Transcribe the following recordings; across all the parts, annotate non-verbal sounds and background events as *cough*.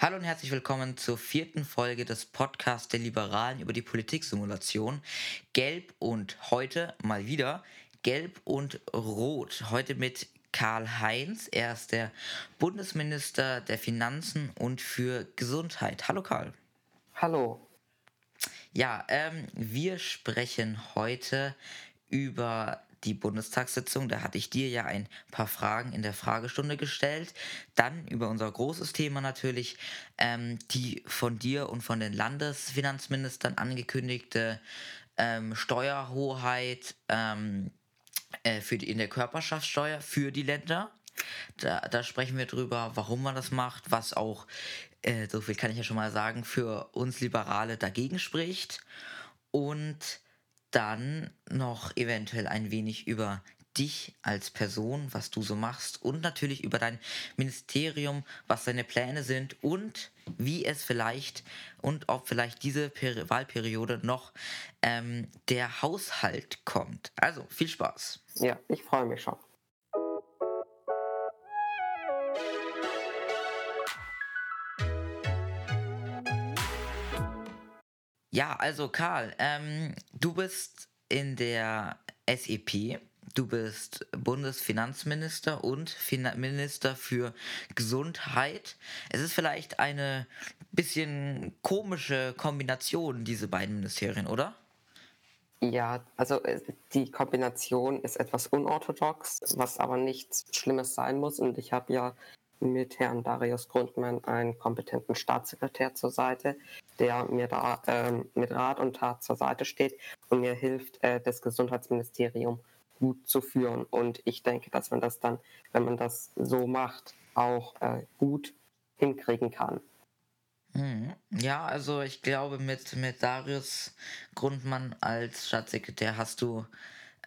Hallo und herzlich willkommen zur vierten Folge des Podcasts der Liberalen über die Politiksimulation. Gelb und heute mal wieder Gelb und Rot. Heute mit Karl Heinz. Er ist der Bundesminister der Finanzen und für Gesundheit. Hallo Karl. Hallo. Ja, ähm, wir sprechen heute über die Bundestagssitzung. Da hatte ich dir ja ein paar Fragen in der Fragestunde gestellt. Dann über unser großes Thema natürlich, ähm, die von dir und von den Landesfinanzministern angekündigte ähm, Steuerhoheit ähm, äh, für die, in der Körperschaftssteuer für die Länder. Da, da, sprechen wir drüber, warum man das macht, was auch, äh, so viel kann ich ja schon mal sagen, für uns Liberale dagegen spricht. Und dann noch eventuell ein wenig über dich als Person, was du so machst und natürlich über dein Ministerium, was deine Pläne sind und wie es vielleicht und ob vielleicht diese Peri Wahlperiode noch ähm, der Haushalt kommt. Also viel Spaß. Ja, ich freue mich schon. Ja, also Karl, ähm, du bist in der SEP, du bist Bundesfinanzminister und fin Minister für Gesundheit. Es ist vielleicht eine bisschen komische Kombination, diese beiden Ministerien, oder? Ja, also äh, die Kombination ist etwas unorthodox, was aber nichts Schlimmes sein muss. Und ich habe ja mit Herrn Darius Grundmann einen kompetenten Staatssekretär zur Seite, der mir da ähm, mit Rat und Tat zur Seite steht und mir hilft, äh, das Gesundheitsministerium gut zu führen. Und ich denke, dass man das dann, wenn man das so macht, auch äh, gut hinkriegen kann. Mhm. Ja, also ich glaube, mit, mit Darius Grundmann als Staatssekretär hast du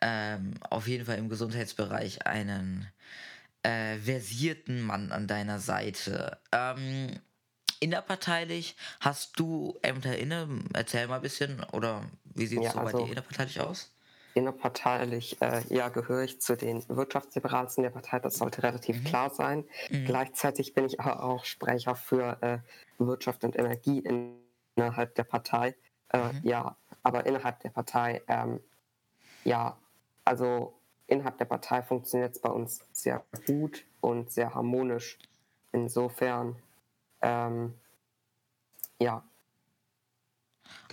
ähm, auf jeden Fall im Gesundheitsbereich einen äh, versierten Mann an deiner Seite. Ähm, innerparteilich hast du Ämter inne? Erzähl mal ein bisschen, oder wie sieht es ja, so also, bei dir innerparteilich aus? Innerparteilich, äh, ja, gehöre ich zu den Wirtschaftsliberalsten der Partei, das sollte relativ mhm. klar sein. Mhm. Gleichzeitig bin ich aber auch Sprecher für äh, Wirtschaft und Energie innerhalb der Partei. Äh, mhm. Ja, aber innerhalb der Partei, ähm, ja, also innerhalb der Partei funktioniert es bei uns sehr gut und sehr harmonisch. Insofern, ähm, ja.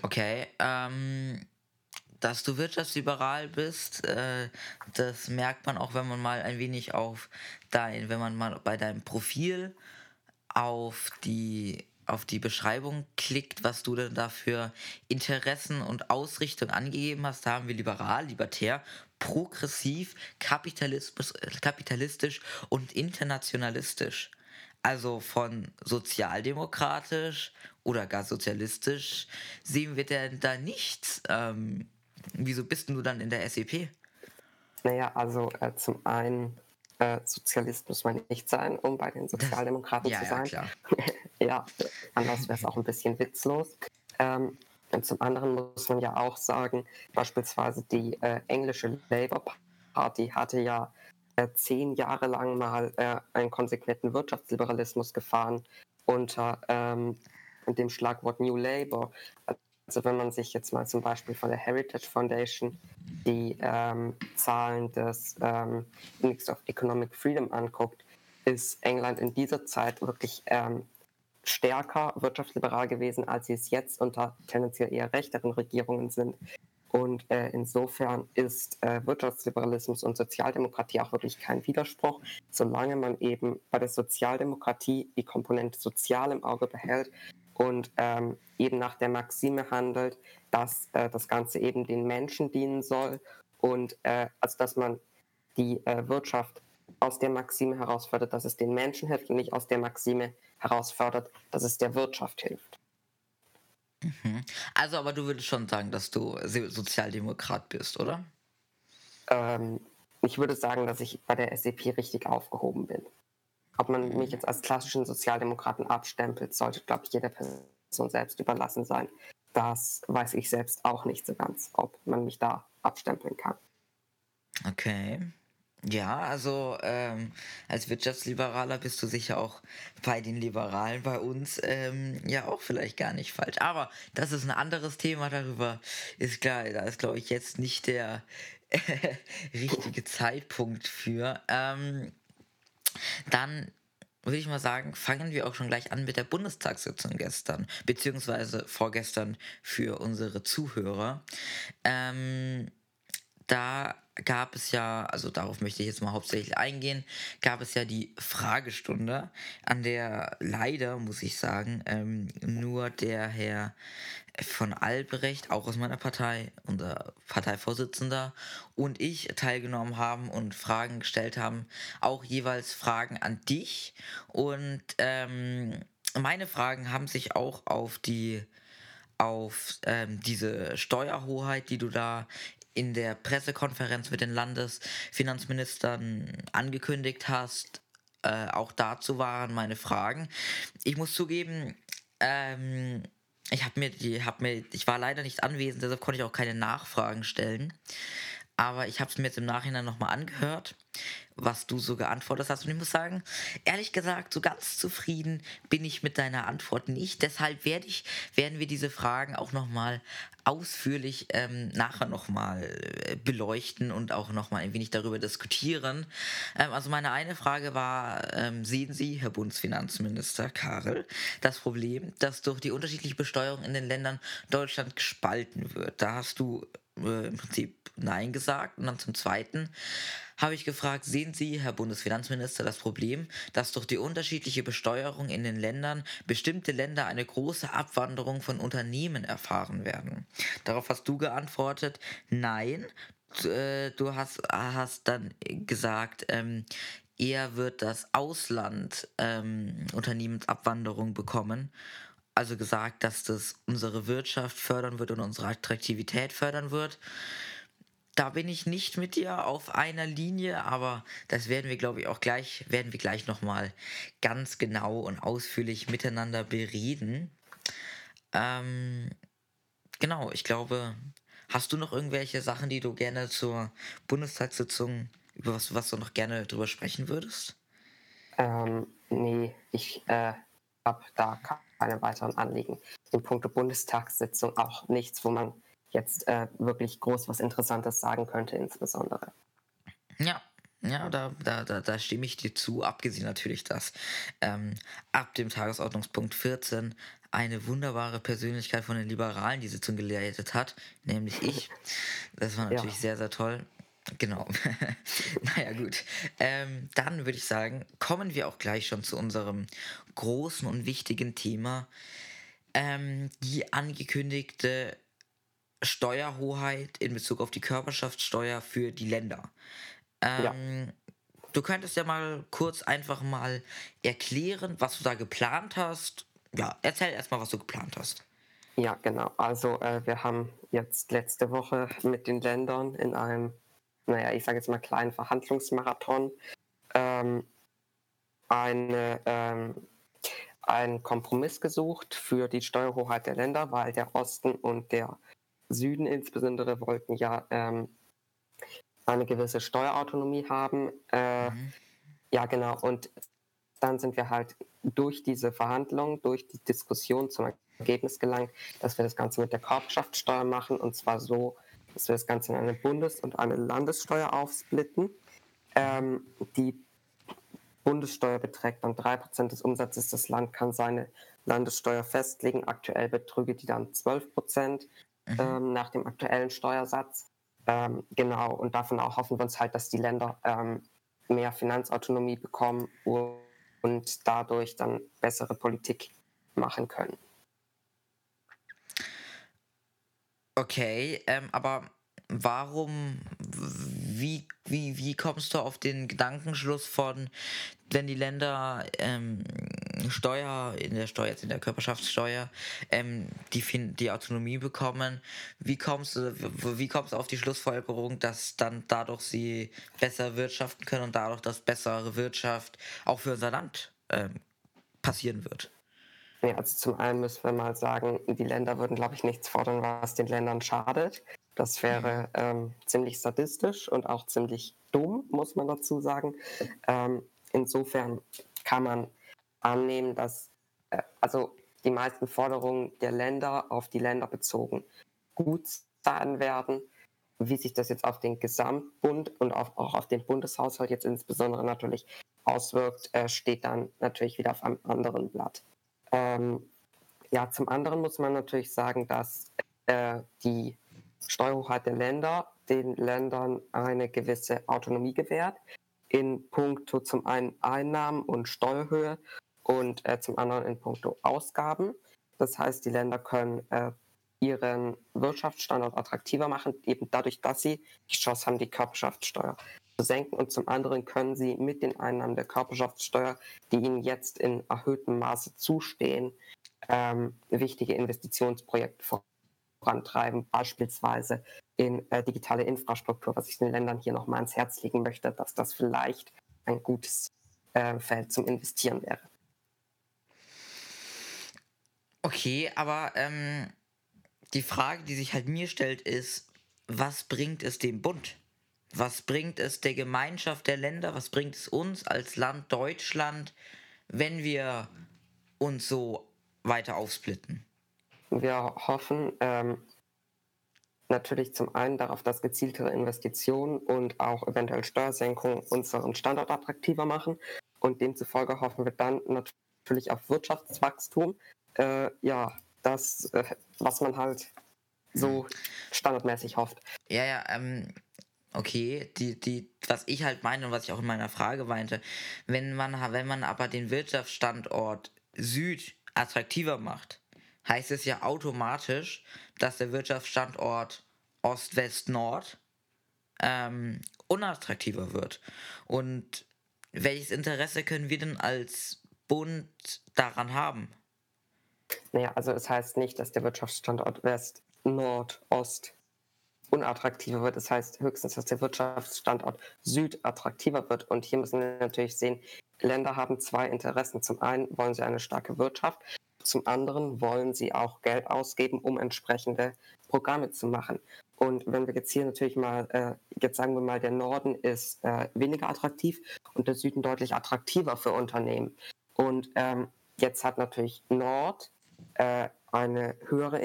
Okay, ähm, dass du wirtschaftsliberal bist, äh, das merkt man auch, wenn man mal ein wenig auf dein, wenn man mal bei deinem Profil auf die auf die Beschreibung klickt, was du denn da für Interessen und Ausrichtung angegeben hast, da haben wir liberal, libertär, progressiv, kapitalistisch und internationalistisch. Also von sozialdemokratisch oder gar sozialistisch sehen wir denn da nichts. Ähm, wieso bist du dann in der SEP? Naja, also äh, zum einen äh, Sozialist muss man nicht sein, um bei den Sozialdemokraten das, ja, zu sein. Ja, klar. *laughs* ja anders wäre es auch ein bisschen witzlos. Ähm, und zum anderen muss man ja auch sagen, beispielsweise die äh, englische Labour Party hatte ja äh, zehn Jahre lang mal äh, einen konsequenten Wirtschaftsliberalismus gefahren unter ähm, dem Schlagwort New Labour. Also wenn man sich jetzt mal zum Beispiel von der Heritage Foundation die ähm, Zahlen des ähm, Index of Economic Freedom anguckt, ist England in dieser Zeit wirklich ähm, stärker wirtschaftsliberal gewesen, als sie es jetzt unter tendenziell eher rechteren Regierungen sind. Und äh, insofern ist äh, Wirtschaftsliberalismus und Sozialdemokratie auch wirklich kein Widerspruch, solange man eben bei der Sozialdemokratie die Komponente sozial im Auge behält und ähm, eben nach der Maxime handelt, dass äh, das Ganze eben den Menschen dienen soll und äh, also dass man die äh, Wirtschaft aus der Maxime herausfördert, dass es den Menschen hilft und nicht aus der Maxime herausfordert, dass es der Wirtschaft hilft. Mhm. Also, aber du würdest schon sagen, dass du Sozialdemokrat bist, oder? Ähm, ich würde sagen, dass ich bei der SEP richtig aufgehoben bin. Ob man mich jetzt als klassischen Sozialdemokraten abstempelt, sollte, glaube ich, jeder Person selbst überlassen sein. Das weiß ich selbst auch nicht so ganz, ob man mich da abstempeln kann. Okay. Ja, also ähm, als Wirtschaftsliberaler bist du sicher auch bei den Liberalen bei uns ähm, ja auch vielleicht gar nicht falsch. Aber das ist ein anderes Thema, darüber ist klar, da ist glaube ich jetzt nicht der *laughs* richtige Zeitpunkt für. Ähm, dann würde ich mal sagen, fangen wir auch schon gleich an mit der Bundestagssitzung gestern, beziehungsweise vorgestern für unsere Zuhörer. Ähm, da gab es ja, also darauf möchte ich jetzt mal hauptsächlich eingehen, gab es ja die Fragestunde, an der leider, muss ich sagen, ähm, nur der Herr von Albrecht, auch aus meiner Partei, unser Parteivorsitzender, und ich teilgenommen haben und Fragen gestellt haben, auch jeweils Fragen an dich. Und ähm, meine Fragen haben sich auch auf die auf ähm, diese Steuerhoheit, die du da in der Pressekonferenz mit den Landesfinanzministern angekündigt hast. Äh, auch dazu waren meine Fragen. Ich muss zugeben, ähm, ich habe mir die, hab mir, ich war leider nicht anwesend, deshalb konnte ich auch keine Nachfragen stellen. Aber ich habe es mir jetzt im Nachhinein nochmal angehört was du so geantwortet hast. Und ich muss sagen, ehrlich gesagt, so ganz zufrieden bin ich mit deiner Antwort nicht. Deshalb werde ich, werden wir diese Fragen auch nochmal ausführlich ähm, nachher nochmal äh, beleuchten und auch nochmal ein wenig darüber diskutieren. Ähm, also meine eine Frage war, ähm, sehen Sie, Herr Bundesfinanzminister Karel, das Problem, dass durch die unterschiedliche Besteuerung in den Ländern Deutschland gespalten wird? Da hast du äh, im Prinzip Nein gesagt. Und dann zum Zweiten habe ich gefragt, sehen Sie, Herr Bundesfinanzminister, das Problem, dass durch die unterschiedliche Besteuerung in den Ländern bestimmte Länder eine große Abwanderung von Unternehmen erfahren werden? Darauf hast du geantwortet, nein. Äh, du hast, hast dann gesagt, ähm, eher wird das Ausland ähm, Unternehmensabwanderung bekommen also gesagt, dass das unsere Wirtschaft fördern wird und unsere Attraktivität fördern wird da bin ich nicht mit dir auf einer Linie, aber das werden wir, glaube ich, auch gleich, werden wir gleich nochmal ganz genau und ausführlich miteinander bereden. Ähm, genau, ich glaube, hast du noch irgendwelche Sachen, die du gerne zur Bundestagssitzung, über was, was du noch gerne drüber sprechen würdest? Ähm, nee, ich äh, habe da keine weiteren Anliegen. In puncto Bundestagssitzung auch nichts, wo man jetzt äh, wirklich groß was Interessantes sagen könnte, insbesondere. Ja, ja, da, da, da, da stimme ich dir zu, abgesehen natürlich, dass ähm, ab dem Tagesordnungspunkt 14 eine wunderbare Persönlichkeit von den Liberalen die Sitzung geleitet hat, nämlich ich. Das war natürlich ja. sehr, sehr toll. Genau. *laughs* naja, gut. Ähm, dann würde ich sagen, kommen wir auch gleich schon zu unserem großen und wichtigen Thema. Ähm, die angekündigte Steuerhoheit in Bezug auf die Körperschaftssteuer für die Länder. Ähm, ja. Du könntest ja mal kurz einfach mal erklären, was du da geplant hast. Ja, erzähl erstmal, was du geplant hast. Ja, genau. Also äh, wir haben jetzt letzte Woche mit den Ländern in einem, naja, ich sage jetzt mal kleinen Verhandlungsmarathon ähm, eine, ähm, einen Kompromiss gesucht für die Steuerhoheit der Länder, weil der Osten und der Süden insbesondere wollten ja ähm, eine gewisse Steuerautonomie haben. Äh, mhm. Ja, genau. Und dann sind wir halt durch diese Verhandlungen, durch die Diskussion zum Ergebnis gelangt, dass wir das Ganze mit der Körperschaftssteuer machen und zwar so, dass wir das Ganze in eine Bundes- und eine Landessteuer aufsplitten. Ähm, die Bundessteuer beträgt dann 3% des Umsatzes. Das Land kann seine Landessteuer festlegen. Aktuell betrüge die dann 12% mhm. ähm, nach dem aktuellen Steuersatz. Ähm, genau, und davon auch hoffen wir uns halt, dass die Länder ähm, mehr Finanzautonomie bekommen und dadurch dann bessere Politik machen können. Okay, ähm, aber warum, wie, wie, wie kommst du auf den Gedankenschluss von, wenn die Länder ähm, Steuer, in der Steuer, in der Körperschaftssteuer, ähm, die, die Autonomie bekommen, wie kommst du, wie kommst du auf die Schlussfolgerung, dass dann dadurch sie besser wirtschaften können und dadurch, dass bessere Wirtschaft auch für unser Land ähm, passieren wird? Ja, also zum einen müssen wir mal sagen, die Länder würden, glaube ich, nichts fordern, was den Ländern schadet. Das wäre ähm, ziemlich sadistisch und auch ziemlich dumm, muss man dazu sagen. Ähm, insofern kann man annehmen, dass äh, also die meisten Forderungen der Länder auf die Länder bezogen gut sein werden. Wie sich das jetzt auf den Gesamtbund und auch, auch auf den Bundeshaushalt jetzt insbesondere natürlich auswirkt, äh, steht dann natürlich wieder auf einem anderen Blatt. Ähm, ja, zum anderen muss man natürlich sagen, dass äh, die Steuerhoheit der Länder den Ländern eine gewisse Autonomie gewährt in puncto zum einen Einnahmen und Steuerhöhe und äh, zum anderen in puncto Ausgaben. Das heißt, die Länder können äh, ihren Wirtschaftsstandort attraktiver machen, eben dadurch, dass sie die Chance haben, die Körperschaftssteuer zu senken. Und zum anderen können sie mit den Einnahmen der Körperschaftssteuer, die ihnen jetzt in erhöhtem Maße zustehen, ähm, wichtige Investitionsprojekte vorantreiben, beispielsweise in äh, digitale Infrastruktur, was ich den Ländern hier nochmal ans Herz legen möchte, dass das vielleicht ein gutes äh, Feld zum Investieren wäre. Okay, aber ähm, die Frage, die sich halt mir stellt, ist, was bringt es dem Bund? Was bringt es der Gemeinschaft der Länder? Was bringt es uns als Land Deutschland, wenn wir uns so weiter aufsplitten? Wir hoffen ähm, natürlich zum einen darauf, dass gezieltere Investitionen und auch eventuell Steuersenkungen unseren Standort attraktiver machen. Und demzufolge hoffen wir dann natürlich auf Wirtschaftswachstum. Äh, ja, das, äh, was man halt so standardmäßig hofft. Ja, ja, ähm, okay, die, die, was ich halt meine und was ich auch in meiner Frage meinte, wenn man, wenn man aber den Wirtschaftsstandort Süd attraktiver macht, heißt es ja automatisch, dass der Wirtschaftsstandort Ost, West, Nord ähm, unattraktiver wird. Und welches Interesse können wir denn als Bund daran haben? Naja, also es heißt nicht, dass der Wirtschaftsstandort West, Nord, Ost unattraktiver wird. Das heißt höchstens, dass der Wirtschaftsstandort Süd attraktiver wird. Und hier müssen wir natürlich sehen, Länder haben zwei Interessen. Zum einen wollen sie eine starke Wirtschaft, zum anderen wollen sie auch Geld ausgeben, um entsprechende Programme zu machen. Und wenn wir jetzt hier natürlich mal, äh, jetzt sagen wir mal, der Norden ist äh, weniger attraktiv und der Süden deutlich attraktiver für Unternehmen. Und ähm, jetzt hat natürlich Nord äh, eine höhere,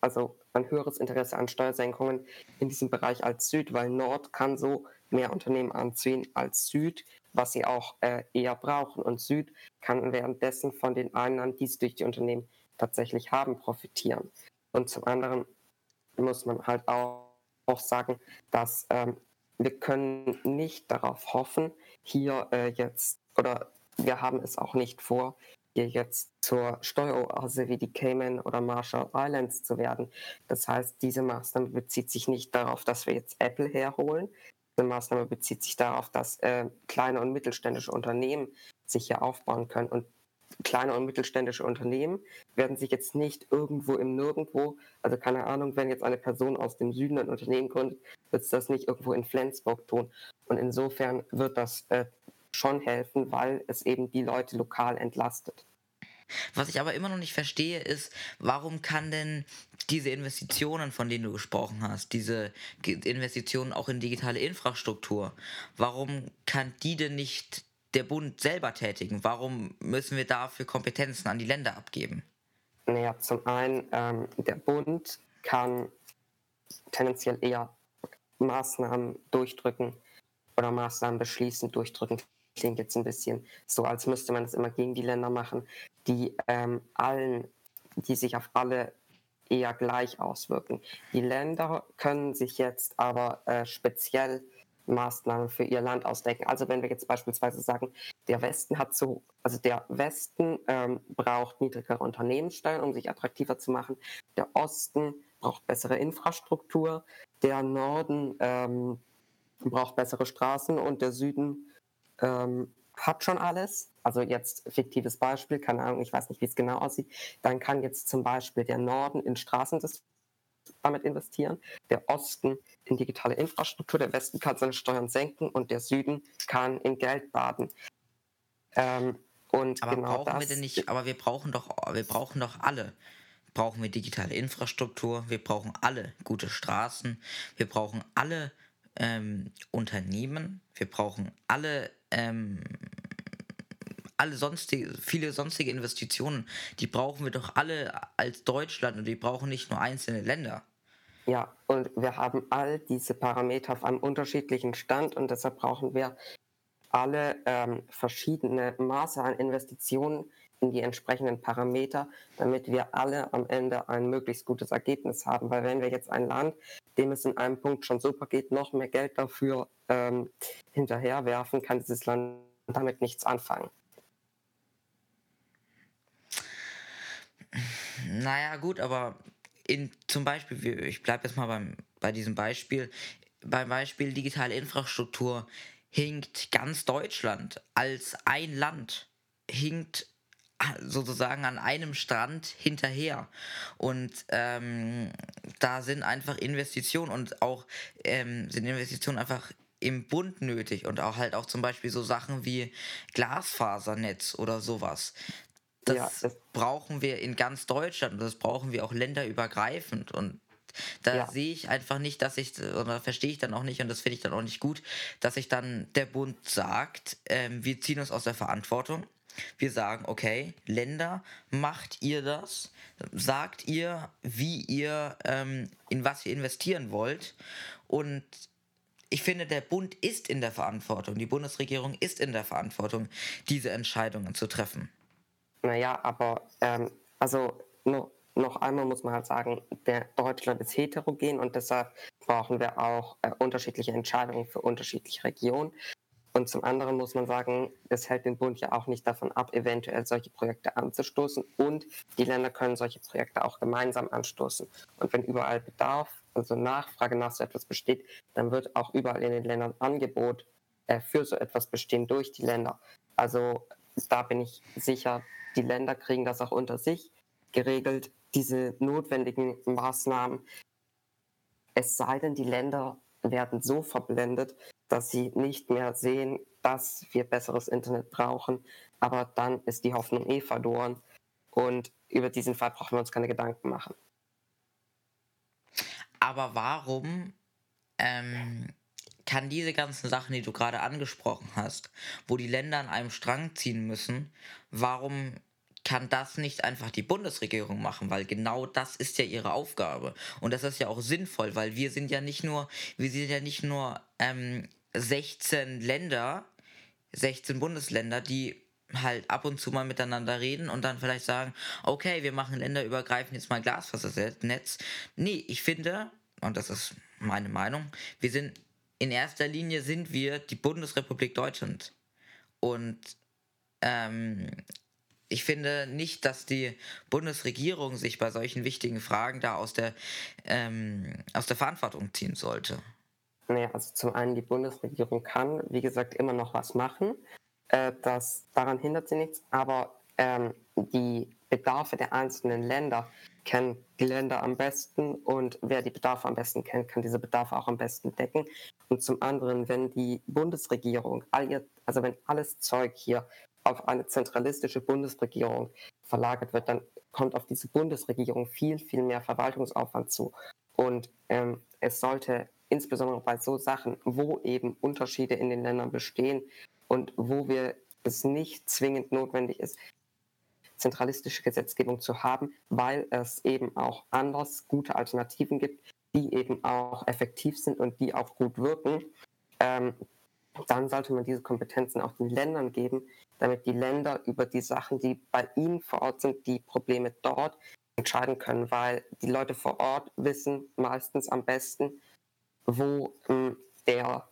also ein höheres Interesse an Steuersenkungen in diesem Bereich als Süd, weil Nord kann so mehr Unternehmen anziehen als Süd, was sie auch äh, eher brauchen. Und Süd kann währenddessen von den Einnahmen, die sie durch die Unternehmen tatsächlich haben, profitieren. Und zum anderen muss man halt auch, auch sagen, dass ähm, wir können nicht darauf hoffen, hier äh, jetzt, oder wir haben es auch nicht vor, hier jetzt zur Steueroase wie die Cayman oder Marshall Islands zu werden. Das heißt, diese Maßnahme bezieht sich nicht darauf, dass wir jetzt Apple herholen. Diese Maßnahme bezieht sich darauf, dass äh, kleine und mittelständische Unternehmen sich hier aufbauen können. Und kleine und mittelständische Unternehmen werden sich jetzt nicht irgendwo im Nirgendwo, also keine Ahnung, wenn jetzt eine Person aus dem Süden ein Unternehmen gründet, wird es das nicht irgendwo in Flensburg tun. Und insofern wird das äh, schon helfen, weil es eben die Leute lokal entlastet. Was ich aber immer noch nicht verstehe, ist, warum kann denn diese Investitionen, von denen du gesprochen hast, diese Investitionen auch in digitale Infrastruktur, warum kann die denn nicht der Bund selber tätigen? Warum müssen wir dafür Kompetenzen an die Länder abgeben? Naja, zum einen, ähm, der Bund kann tendenziell eher Maßnahmen durchdrücken oder Maßnahmen beschließen, durchdrücken klingt jetzt ein bisschen so, als müsste man es immer gegen die Länder machen, die ähm, allen, die sich auf alle eher gleich auswirken. Die Länder können sich jetzt aber äh, speziell Maßnahmen für ihr Land ausdenken. Also wenn wir jetzt beispielsweise sagen, der Westen hat so, also der Westen ähm, braucht niedrigere Unternehmenssteuern, um sich attraktiver zu machen. Der Osten braucht bessere Infrastruktur. Der Norden ähm, braucht bessere Straßen und der Süden ähm, hat schon alles, also jetzt fiktives Beispiel, keine Ahnung, ich weiß nicht, wie es genau aussieht, dann kann jetzt zum Beispiel der Norden in Straßen damit investieren, der Osten in digitale Infrastruktur, der Westen kann seine Steuern senken und der Süden kann in Geld baden. Ähm, und aber genau brauchen das, wir denn nicht, aber wir brauchen doch, wir brauchen doch alle. Brauchen wir digitale Infrastruktur, wir brauchen alle gute Straßen, wir brauchen alle ähm, Unternehmen, wir brauchen alle, ähm, alle sonstige, viele sonstige Investitionen, die brauchen wir doch alle als Deutschland und die brauchen nicht nur einzelne Länder. Ja, und wir haben all diese Parameter auf einem unterschiedlichen Stand und deshalb brauchen wir alle ähm, verschiedene Maße an Investitionen in die entsprechenden Parameter, damit wir alle am Ende ein möglichst gutes Ergebnis haben. Weil wenn wir jetzt ein Land, dem es in einem Punkt schon super geht, noch mehr Geld dafür ähm, hinterherwerfen, kann dieses Land damit nichts anfangen. Naja, gut, aber in, zum Beispiel, ich bleibe jetzt mal beim, bei diesem Beispiel, beim Beispiel digitale Infrastruktur hinkt ganz Deutschland als ein Land, hinkt sozusagen an einem Strand hinterher. Und ähm, da sind einfach Investitionen und auch ähm, sind Investitionen einfach im Bund nötig und auch halt auch zum Beispiel so Sachen wie Glasfasernetz oder sowas. Das, ja, das brauchen wir in ganz Deutschland und das brauchen wir auch länderübergreifend und da ja. sehe ich einfach nicht, dass ich, oder verstehe ich dann auch nicht, und das finde ich dann auch nicht gut, dass sich dann der Bund sagt, ähm, wir ziehen uns aus der Verantwortung. Wir sagen, okay, Länder, macht ihr das? Sagt ihr, wie ihr, ähm, in was ihr investieren wollt? Und ich finde, der Bund ist in der Verantwortung, die Bundesregierung ist in der Verantwortung, diese Entscheidungen zu treffen. Naja, aber ähm, also nur noch einmal muss man halt sagen, der Deutschland ist heterogen und deshalb brauchen wir auch äh, unterschiedliche Entscheidungen für unterschiedliche Regionen. Und zum anderen muss man sagen, es hält den Bund ja auch nicht davon ab, eventuell solche Projekte anzustoßen. Und die Länder können solche Projekte auch gemeinsam anstoßen. Und wenn überall Bedarf, also Nachfrage nach so etwas besteht, dann wird auch überall in den Ländern Angebot äh, für so etwas bestehen durch die Länder. Also da bin ich sicher, die Länder kriegen das auch unter sich geregelt diese notwendigen Maßnahmen. Es sei denn, die Länder werden so verblendet, dass sie nicht mehr sehen, dass wir besseres Internet brauchen. Aber dann ist die Hoffnung eh verloren. Und über diesen Fall brauchen wir uns keine Gedanken machen. Aber warum ähm, kann diese ganzen Sachen, die du gerade angesprochen hast, wo die Länder an einem Strang ziehen müssen, warum kann das nicht einfach die Bundesregierung machen, weil genau das ist ja ihre Aufgabe. Und das ist ja auch sinnvoll, weil wir sind ja nicht nur, wir sind ja nicht nur ähm, 16 Länder, 16 Bundesländer, die halt ab und zu mal miteinander reden und dann vielleicht sagen, okay, wir machen länderübergreifend jetzt mal Glasfasernetz. Nee, ich finde, und das ist meine Meinung, wir sind in erster Linie sind wir die Bundesrepublik Deutschland. Und ähm, ich finde nicht, dass die Bundesregierung sich bei solchen wichtigen Fragen da aus der, ähm, aus der Verantwortung ziehen sollte. Naja, also zum einen, die Bundesregierung kann, wie gesagt, immer noch was machen. Äh, das, daran hindert sie nichts, aber ähm, die Bedarfe der einzelnen Länder kennen die Länder am besten und wer die Bedarfe am besten kennt, kann diese Bedarfe auch am besten decken. Und zum anderen, wenn die Bundesregierung, all ihr, also wenn alles Zeug hier auf eine zentralistische Bundesregierung verlagert wird, dann kommt auf diese Bundesregierung viel, viel mehr Verwaltungsaufwand zu. Und ähm, es sollte insbesondere bei so Sachen, wo eben Unterschiede in den Ländern bestehen und wo wir es nicht zwingend notwendig ist, zentralistische Gesetzgebung zu haben, weil es eben auch anders gute Alternativen gibt, die eben auch effektiv sind und die auch gut wirken, ähm, dann sollte man diese Kompetenzen auch den Ländern geben, damit die Länder über die Sachen, die bei ihnen vor Ort sind, die Probleme dort entscheiden können, weil die Leute vor Ort wissen meistens am besten, wo ähm, der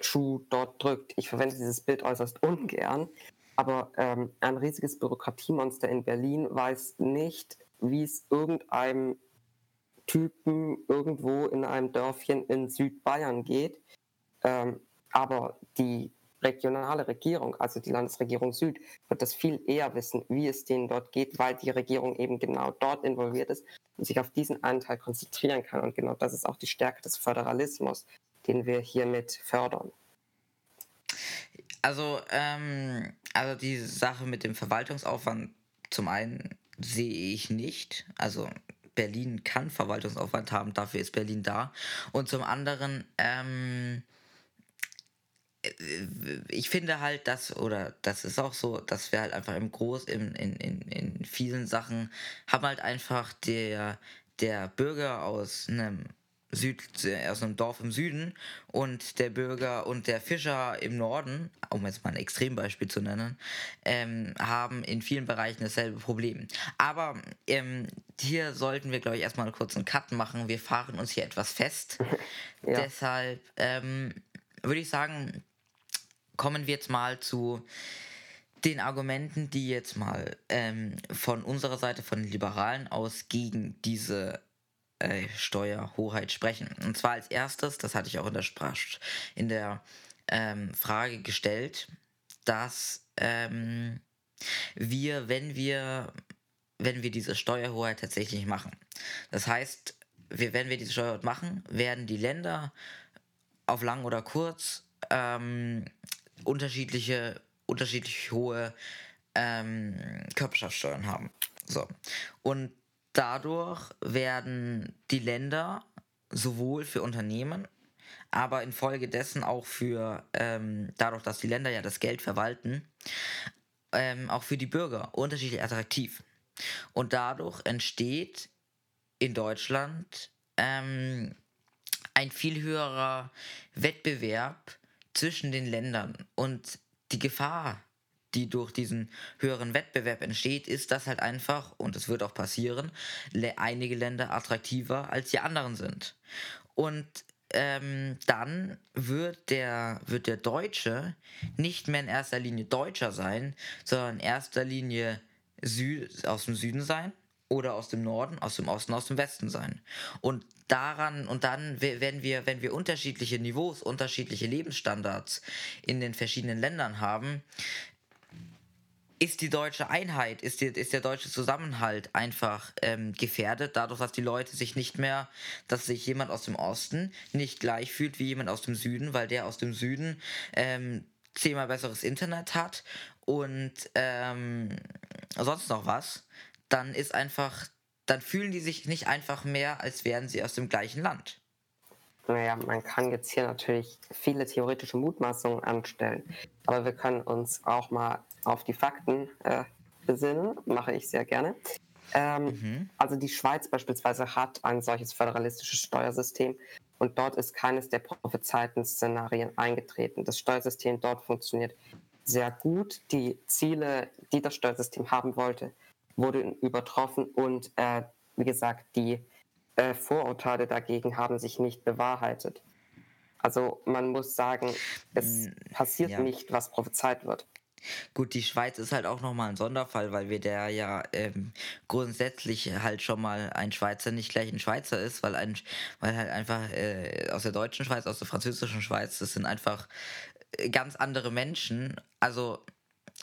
Schuh dort drückt. Ich verwende dieses Bild äußerst ungern, aber ähm, ein riesiges Bürokratiemonster in Berlin weiß nicht, wie es irgendeinem Typen irgendwo in einem Dörfchen in Südbayern geht. Ähm, aber die regionale Regierung, also die Landesregierung Süd, wird das viel eher wissen, wie es denen dort geht, weil die Regierung eben genau dort involviert ist und sich auf diesen Anteil konzentrieren kann. Und genau das ist auch die Stärke des Föderalismus, den wir hiermit fördern. Also, ähm, also die Sache mit dem Verwaltungsaufwand, zum einen sehe ich nicht. Also Berlin kann Verwaltungsaufwand haben, dafür ist Berlin da. Und zum anderen, ähm, äh, ich finde halt, dass, oder das ist auch so, dass wir halt einfach im Groß, in, in, in, in vielen Sachen haben halt einfach der, der Bürger aus einem Süd, äh, aus einem Dorf im Süden und der Bürger und der Fischer im Norden, um jetzt mal ein Extrembeispiel zu nennen, ähm, haben in vielen Bereichen dasselbe Problem. Aber ähm, hier sollten wir, glaube ich, erstmal einen Cut machen. Wir fahren uns hier etwas fest. *laughs* ja. Deshalb ähm, würde ich sagen, kommen wir jetzt mal zu den Argumenten, die jetzt mal ähm, von unserer Seite, von den Liberalen aus gegen diese äh, Steuerhoheit sprechen. Und zwar als erstes, das hatte ich auch in der, Sprach in der ähm, Frage gestellt, dass ähm, wir, wenn wir, wenn wir diese Steuerhoheit tatsächlich machen, das heißt, wir, wenn wir diese Steuerhoheit machen, werden die Länder auf lang oder kurz ähm, unterschiedliche, unterschiedlich hohe ähm, Körperschaftssteuern haben. So. Und Dadurch werden die Länder sowohl für Unternehmen, aber infolgedessen auch für, ähm, dadurch, dass die Länder ja das Geld verwalten, ähm, auch für die Bürger unterschiedlich attraktiv. Und dadurch entsteht in Deutschland ähm, ein viel höherer Wettbewerb zwischen den Ländern. Und die Gefahr die durch diesen höheren Wettbewerb entsteht, ist, dass halt einfach, und es wird auch passieren, einige Länder attraktiver als die anderen sind. Und ähm, dann wird der, wird der Deutsche nicht mehr in erster Linie Deutscher sein, sondern in erster Linie Sü aus dem Süden sein oder aus dem Norden, aus dem Osten, aus dem Westen sein. Und daran und dann wenn wir wenn wir unterschiedliche Niveaus, unterschiedliche Lebensstandards in den verschiedenen Ländern haben, ist die deutsche Einheit, ist, die, ist der deutsche Zusammenhalt einfach ähm, gefährdet, dadurch, dass die Leute sich nicht mehr, dass sich jemand aus dem Osten nicht gleich fühlt wie jemand aus dem Süden, weil der aus dem Süden ähm, zehnmal besseres Internet hat und ähm, sonst noch was, dann ist einfach, dann fühlen die sich nicht einfach mehr, als wären sie aus dem gleichen Land. Naja, man kann jetzt hier natürlich viele theoretische Mutmaßungen anstellen, aber wir können uns auch mal auf die Fakten äh, besinnen, mache ich sehr gerne. Ähm, mhm. Also die Schweiz beispielsweise hat ein solches föderalistisches Steuersystem und dort ist keines der prophezeiten Szenarien eingetreten. Das Steuersystem dort funktioniert sehr gut. Die Ziele, die das Steuersystem haben wollte, wurden übertroffen und äh, wie gesagt, die äh, Vorurteile dagegen haben sich nicht bewahrheitet. Also man muss sagen, es mm, passiert ja. nicht, was prophezeit wird. Gut, die Schweiz ist halt auch nochmal ein Sonderfall, weil wir der ja ähm, grundsätzlich halt schon mal ein Schweizer nicht gleich ein Schweizer ist, weil, ein, weil halt einfach äh, aus der deutschen Schweiz, aus der französischen Schweiz, das sind einfach äh, ganz andere Menschen. Also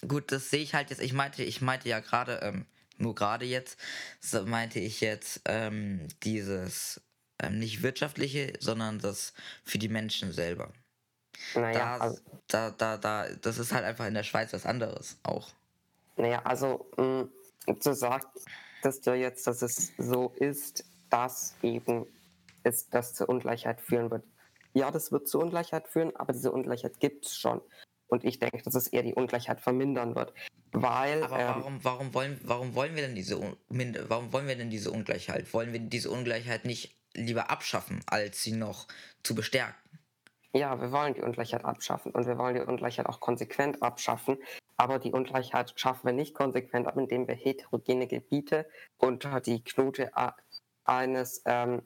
gut, das sehe ich halt jetzt. Ich meinte, ich meinte ja gerade, ähm, nur gerade jetzt, so meinte ich jetzt ähm, dieses ähm, nicht wirtschaftliche, sondern das für die Menschen selber. Naja, da, also, da, da, da, das ist halt einfach in der Schweiz was anderes auch. Naja, also mh, mm, du sagst du jetzt, dass es so ist, dass eben es das zur Ungleichheit führen wird. Ja, das wird zur Ungleichheit führen, aber diese Ungleichheit gibt es schon. Und ich denke, dass es eher die Ungleichheit vermindern wird. Weil, Aber warum, ähm, warum, wollen, warum wollen wir denn diese warum wollen wir denn diese Ungleichheit? Wollen wir diese Ungleichheit nicht lieber abschaffen, als sie noch zu bestärken? Ja, wir wollen die Ungleichheit abschaffen und wir wollen die Ungleichheit auch konsequent abschaffen. Aber die Ungleichheit schaffen wir nicht konsequent ab, indem wir heterogene Gebiete unter die Knute eines ähm,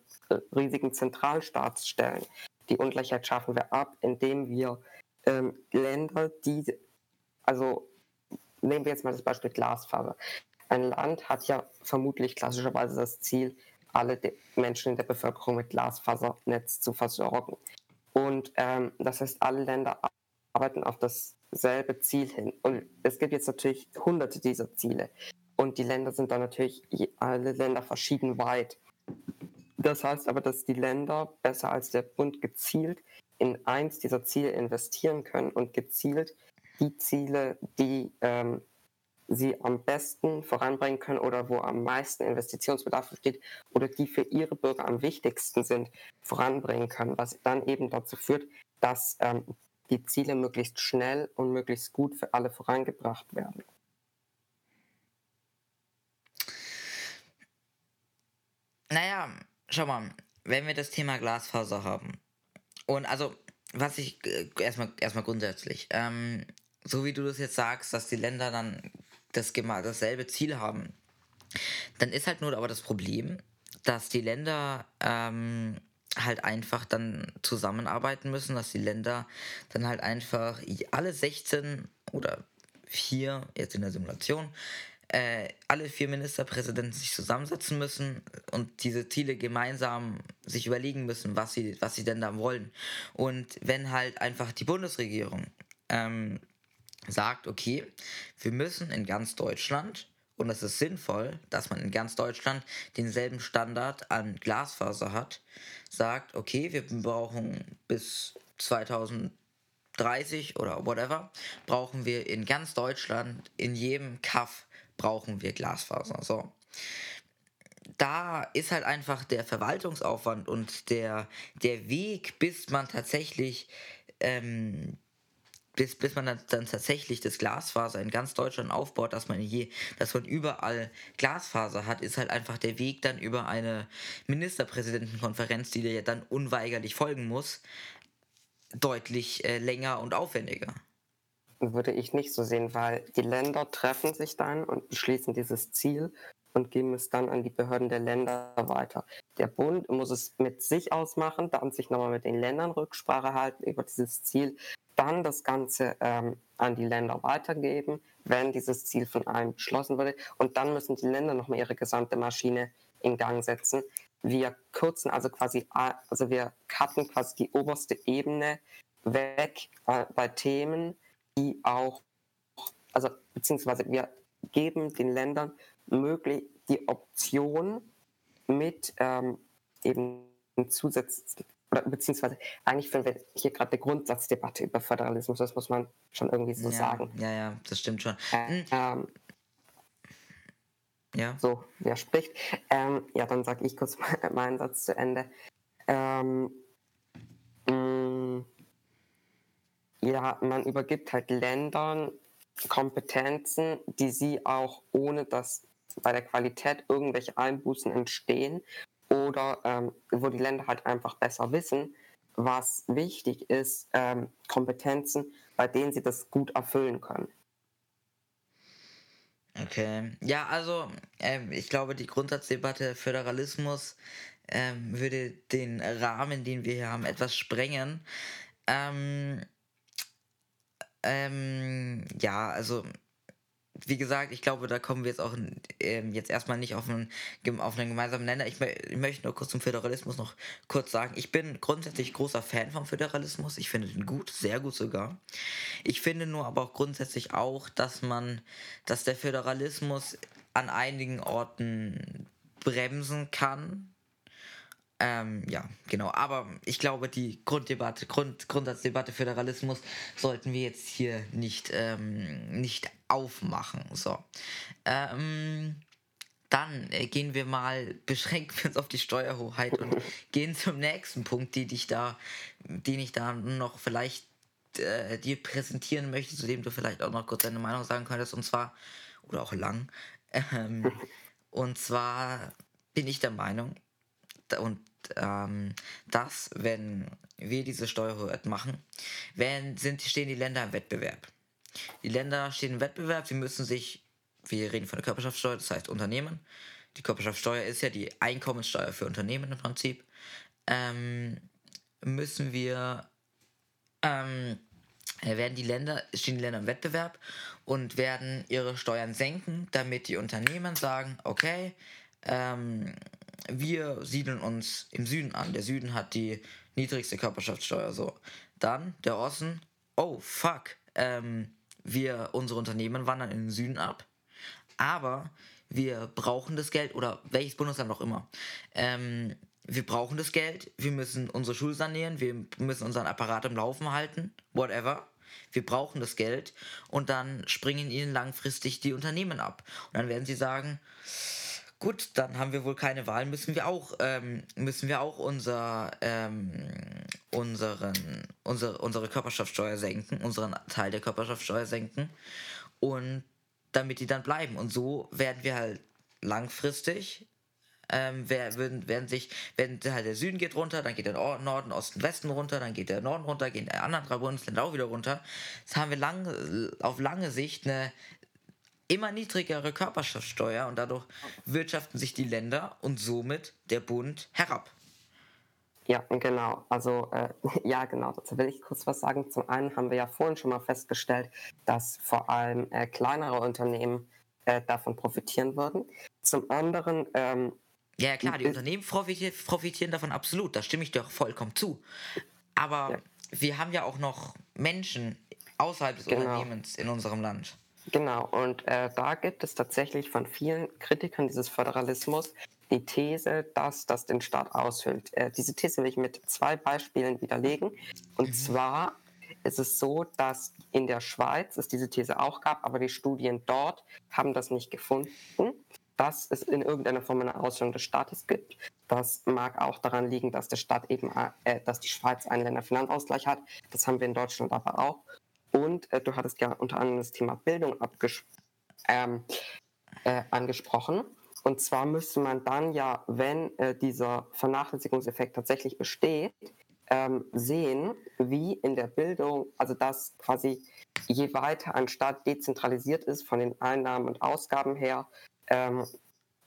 riesigen Zentralstaats stellen. Die Ungleichheit schaffen wir ab, indem wir ähm, Länder, die, also nehmen wir jetzt mal das Beispiel Glasfaser. Ein Land hat ja vermutlich klassischerweise das Ziel, alle Menschen in der Bevölkerung mit Glasfasernetz zu versorgen. Und ähm, das heißt, alle Länder arbeiten auf dasselbe Ziel hin. Und es gibt jetzt natürlich hunderte dieser Ziele. Und die Länder sind dann natürlich alle Länder verschieden weit. Das heißt aber, dass die Länder besser als der Bund gezielt in eins dieser Ziele investieren können und gezielt die Ziele, die ähm, sie am besten voranbringen können oder wo am meisten Investitionsbedarf besteht oder die für ihre Bürger am wichtigsten sind, voranbringen können, was dann eben dazu führt, dass ähm, die Ziele möglichst schnell und möglichst gut für alle vorangebracht werden. Naja, schau mal, wenn wir das Thema Glasfaser haben, und also, was ich äh, erstmal, erstmal grundsätzlich, ähm, so wie du das jetzt sagst, dass die Länder dann das, dasselbe Ziel haben, dann ist halt nur aber das Problem, dass die Länder ähm, halt einfach dann zusammenarbeiten müssen, dass die Länder dann halt einfach alle 16 oder vier, jetzt in der Simulation, äh, alle vier Ministerpräsidenten sich zusammensetzen müssen und diese Ziele gemeinsam sich überlegen müssen, was sie, was sie denn da wollen. Und wenn halt einfach die Bundesregierung ähm, sagt, okay, wir müssen in ganz Deutschland und es ist sinnvoll, dass man in ganz Deutschland denselben Standard an Glasfaser hat, sagt, okay, wir brauchen bis 2030 oder whatever, brauchen wir in ganz Deutschland, in jedem Kaff brauchen wir Glasfaser. So. Da ist halt einfach der Verwaltungsaufwand und der, der Weg, bis man tatsächlich ähm, bis, bis man dann, tatsächlich das Glasfaser in ganz Deutschland aufbaut, dass man je, dass man überall Glasfaser hat, ist halt einfach der Weg dann über eine Ministerpräsidentenkonferenz, die dir dann unweigerlich folgen muss, deutlich äh, länger und aufwendiger. Würde ich nicht so sehen, weil die Länder treffen sich dann und beschließen dieses Ziel und geben es dann an die Behörden der Länder weiter. Der Bund muss es mit sich ausmachen, dann sich nochmal mit den Ländern Rücksprache halten über dieses Ziel, dann das Ganze ähm, an die Länder weitergeben, wenn dieses Ziel von allen beschlossen wurde. Und dann müssen die Länder nochmal ihre gesamte Maschine in Gang setzen. Wir kürzen also quasi, also wir cutten quasi die oberste Ebene weg äh, bei Themen, die auch, also beziehungsweise wir geben den Ländern möglich die Option mit ähm, eben zusätzlich oder beziehungsweise eigentlich führen wir hier gerade eine Grundsatzdebatte über Föderalismus, das muss man schon irgendwie so ja, sagen. Ja, ja, das stimmt schon. Äh, hm. ähm, ja. So, wer spricht? Ähm, ja, dann sage ich kurz *laughs* meinen Satz zu Ende. Ähm, mh, mm, ja, man übergibt halt Ländern Kompetenzen, die sie auch ohne dass bei der Qualität irgendwelche Einbußen entstehen oder ähm, wo die Länder halt einfach besser wissen, was wichtig ist, ähm, Kompetenzen, bei denen sie das gut erfüllen können. Okay. Ja, also ähm, ich glaube, die Grundsatzdebatte Föderalismus ähm, würde den Rahmen, den wir hier haben, etwas sprengen. Ähm, ähm, ja, also wie gesagt, ich glaube, da kommen wir jetzt auch ähm, jetzt erstmal nicht auf einen, auf einen gemeinsamen Nenner. Ich, ich, möchte nur kurz zum Föderalismus noch kurz sagen. Ich bin grundsätzlich großer Fan vom Föderalismus. Ich finde den gut, sehr gut sogar. Ich finde nur aber auch grundsätzlich auch, dass man, dass der Föderalismus an einigen Orten bremsen kann ähm, ja, genau. Aber ich glaube, die Grunddebatte, Grund, Grundsatzdebatte Föderalismus sollten wir jetzt hier nicht, ähm, nicht aufmachen. So. Ähm, dann äh, gehen wir mal, beschränken wir *laughs* uns auf die Steuerhoheit und *laughs* gehen zum nächsten Punkt, den ich da, den ich da noch vielleicht äh, dir präsentieren möchte, zu dem du vielleicht auch noch kurz deine Meinung sagen könntest. Und zwar, oder auch lang. Ähm, *laughs* und zwar bin ich der Meinung, und ähm, dass, wenn wir diese Steuerhöhe machen, wenn, sind, stehen die Länder im Wettbewerb. Die Länder stehen im Wettbewerb, sie müssen sich, wir reden von der Körperschaftssteuer, das heißt Unternehmen. Die Körperschaftssteuer ist ja die Einkommenssteuer für Unternehmen im Prinzip. Ähm, müssen wir, ähm, werden die Länder, stehen die Länder im Wettbewerb und werden ihre Steuern senken, damit die Unternehmen sagen, okay, ähm, wir siedeln uns im Süden an. Der Süden hat die niedrigste Körperschaftssteuer. So. Dann der Osten. Oh, fuck. Ähm, wir, unsere Unternehmen wandern in den Süden ab. Aber wir brauchen das Geld oder welches Bundesland auch immer. Ähm, wir brauchen das Geld, wir müssen unsere Schule sanieren, wir müssen unseren Apparat im Laufen halten, whatever. wir brauchen das Geld und dann springen ihnen langfristig die Unternehmen ab. Und dann werden sie sagen, gut, dann haben wir wohl keine Wahl, müssen wir auch, ähm, müssen wir auch unser, ähm, unseren, unsere, unsere Körperschaftssteuer senken, unseren Teil der Körperschaftssteuer senken und damit die dann bleiben. Und so werden wir halt langfristig ähm, werden, werden sich, wenn halt der Süden geht runter, dann geht der Norden, Osten, Westen runter, dann geht der Norden runter, gehen die anderen drei Bundesländer auch wieder runter. Jetzt haben wir lang, auf lange Sicht eine immer niedrigere Körperschaftssteuer und dadurch wirtschaften sich die Länder und somit der Bund herab. Ja, genau. Also äh, *laughs* ja, genau. Dazu will ich kurz was sagen. Zum einen haben wir ja vorhin schon mal festgestellt, dass vor allem äh, kleinere Unternehmen äh, davon profitieren würden. Zum anderen ähm, ja, klar, die Unternehmen profitieren davon absolut, da stimme ich dir auch vollkommen zu. Aber ja. wir haben ja auch noch Menschen außerhalb des genau. Unternehmens in unserem Land. Genau, und äh, da gibt es tatsächlich von vielen Kritikern dieses Föderalismus die These, dass das den Staat aushöhlt. Äh, diese These will ich mit zwei Beispielen widerlegen. Und mhm. zwar ist es so, dass in der Schweiz es diese These auch gab, aber die Studien dort haben das nicht gefunden dass es in irgendeiner Form eine Ausstellung des Staates gibt. Das mag auch daran liegen, dass der Staat eben, äh, dass die Schweiz einen Länderfinanzausgleich hat. Das haben wir in Deutschland aber auch. Und äh, du hattest ja unter anderem das Thema Bildung ähm, äh, angesprochen. Und zwar müsste man dann ja, wenn äh, dieser Vernachlässigungseffekt tatsächlich besteht, ähm, sehen, wie in der Bildung, also dass quasi je weiter ein Staat dezentralisiert ist von den Einnahmen und Ausgaben her, ähm,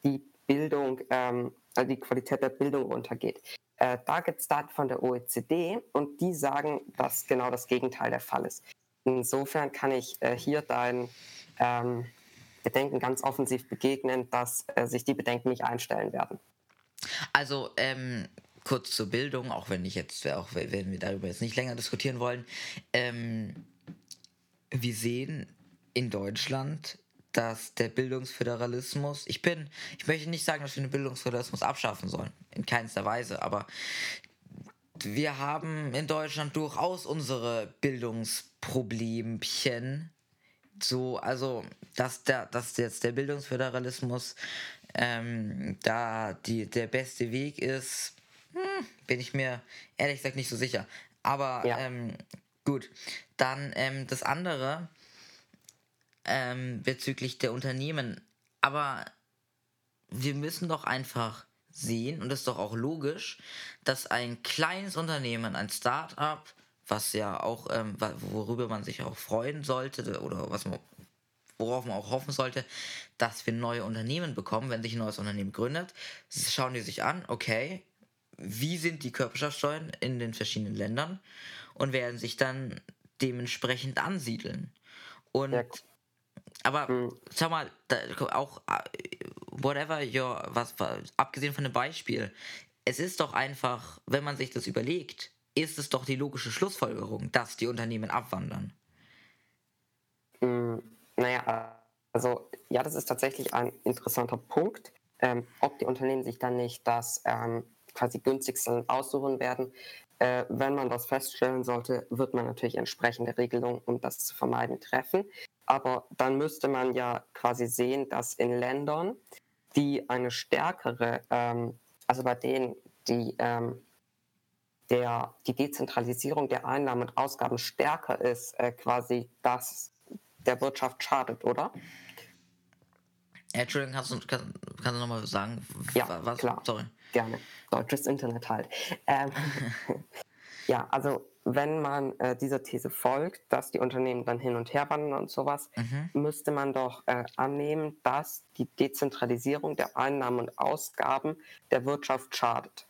die Bildung, ähm, also die Qualität der Bildung runtergeht. Äh, da gibt es Daten von der OECD und die sagen, dass genau das Gegenteil der Fall ist. Insofern kann ich äh, hier dein ähm, Bedenken ganz offensiv begegnen, dass äh, sich die Bedenken nicht einstellen werden. Also ähm, kurz zur Bildung, auch wenn ich jetzt, auch wenn wir darüber jetzt nicht länger diskutieren wollen. Ähm, wir sehen in Deutschland dass der Bildungsföderalismus, ich bin, ich möchte nicht sagen, dass wir den Bildungsföderalismus abschaffen sollen, in keinster Weise, aber wir haben in Deutschland durchaus unsere Bildungsproblemchen. So, also, dass, der, dass jetzt der Bildungsföderalismus ähm, da die, der beste Weg ist, hm, bin ich mir ehrlich gesagt nicht so sicher. Aber ja. ähm, gut, dann ähm, das andere, ähm, bezüglich der Unternehmen. Aber wir müssen doch einfach sehen, und das ist doch auch logisch, dass ein kleines Unternehmen, ein Start-up, was ja auch, ähm, worüber man sich auch freuen sollte oder was man, worauf man auch hoffen sollte, dass wir neue Unternehmen bekommen, wenn sich ein neues Unternehmen gründet, schauen die sich an, okay, wie sind die Körperschaftssteuern in den verschiedenen Ländern und werden sich dann dementsprechend ansiedeln. Und ja, aber mhm. schau mal, da, auch äh, whatever your, was, abgesehen von dem Beispiel, es ist doch einfach, wenn man sich das überlegt, ist es doch die logische Schlussfolgerung, dass die Unternehmen abwandern. Mhm. Naja, also ja, das ist tatsächlich ein interessanter Punkt. Ähm, ob die Unternehmen sich dann nicht das ähm, quasi günstigste aussuchen werden. Äh, wenn man das feststellen sollte, wird man natürlich entsprechende Regelungen, um das zu vermeiden, treffen. Aber dann müsste man ja quasi sehen, dass in Ländern, die eine stärkere, ähm, also bei denen die, ähm, der, die Dezentralisierung der Einnahmen und Ausgaben stärker ist, äh, quasi das der Wirtschaft schadet, oder? Entschuldigung, kannst du, kann, kannst du nochmal sagen? Ja, was? klar. Sorry. Gerne. Deutsches Internet halt. Ähm, *laughs* ja, also wenn man äh, dieser These folgt, dass die Unternehmen dann hin und her wandern und sowas, mhm. müsste man doch äh, annehmen, dass die Dezentralisierung der Einnahmen und Ausgaben der Wirtschaft schadet.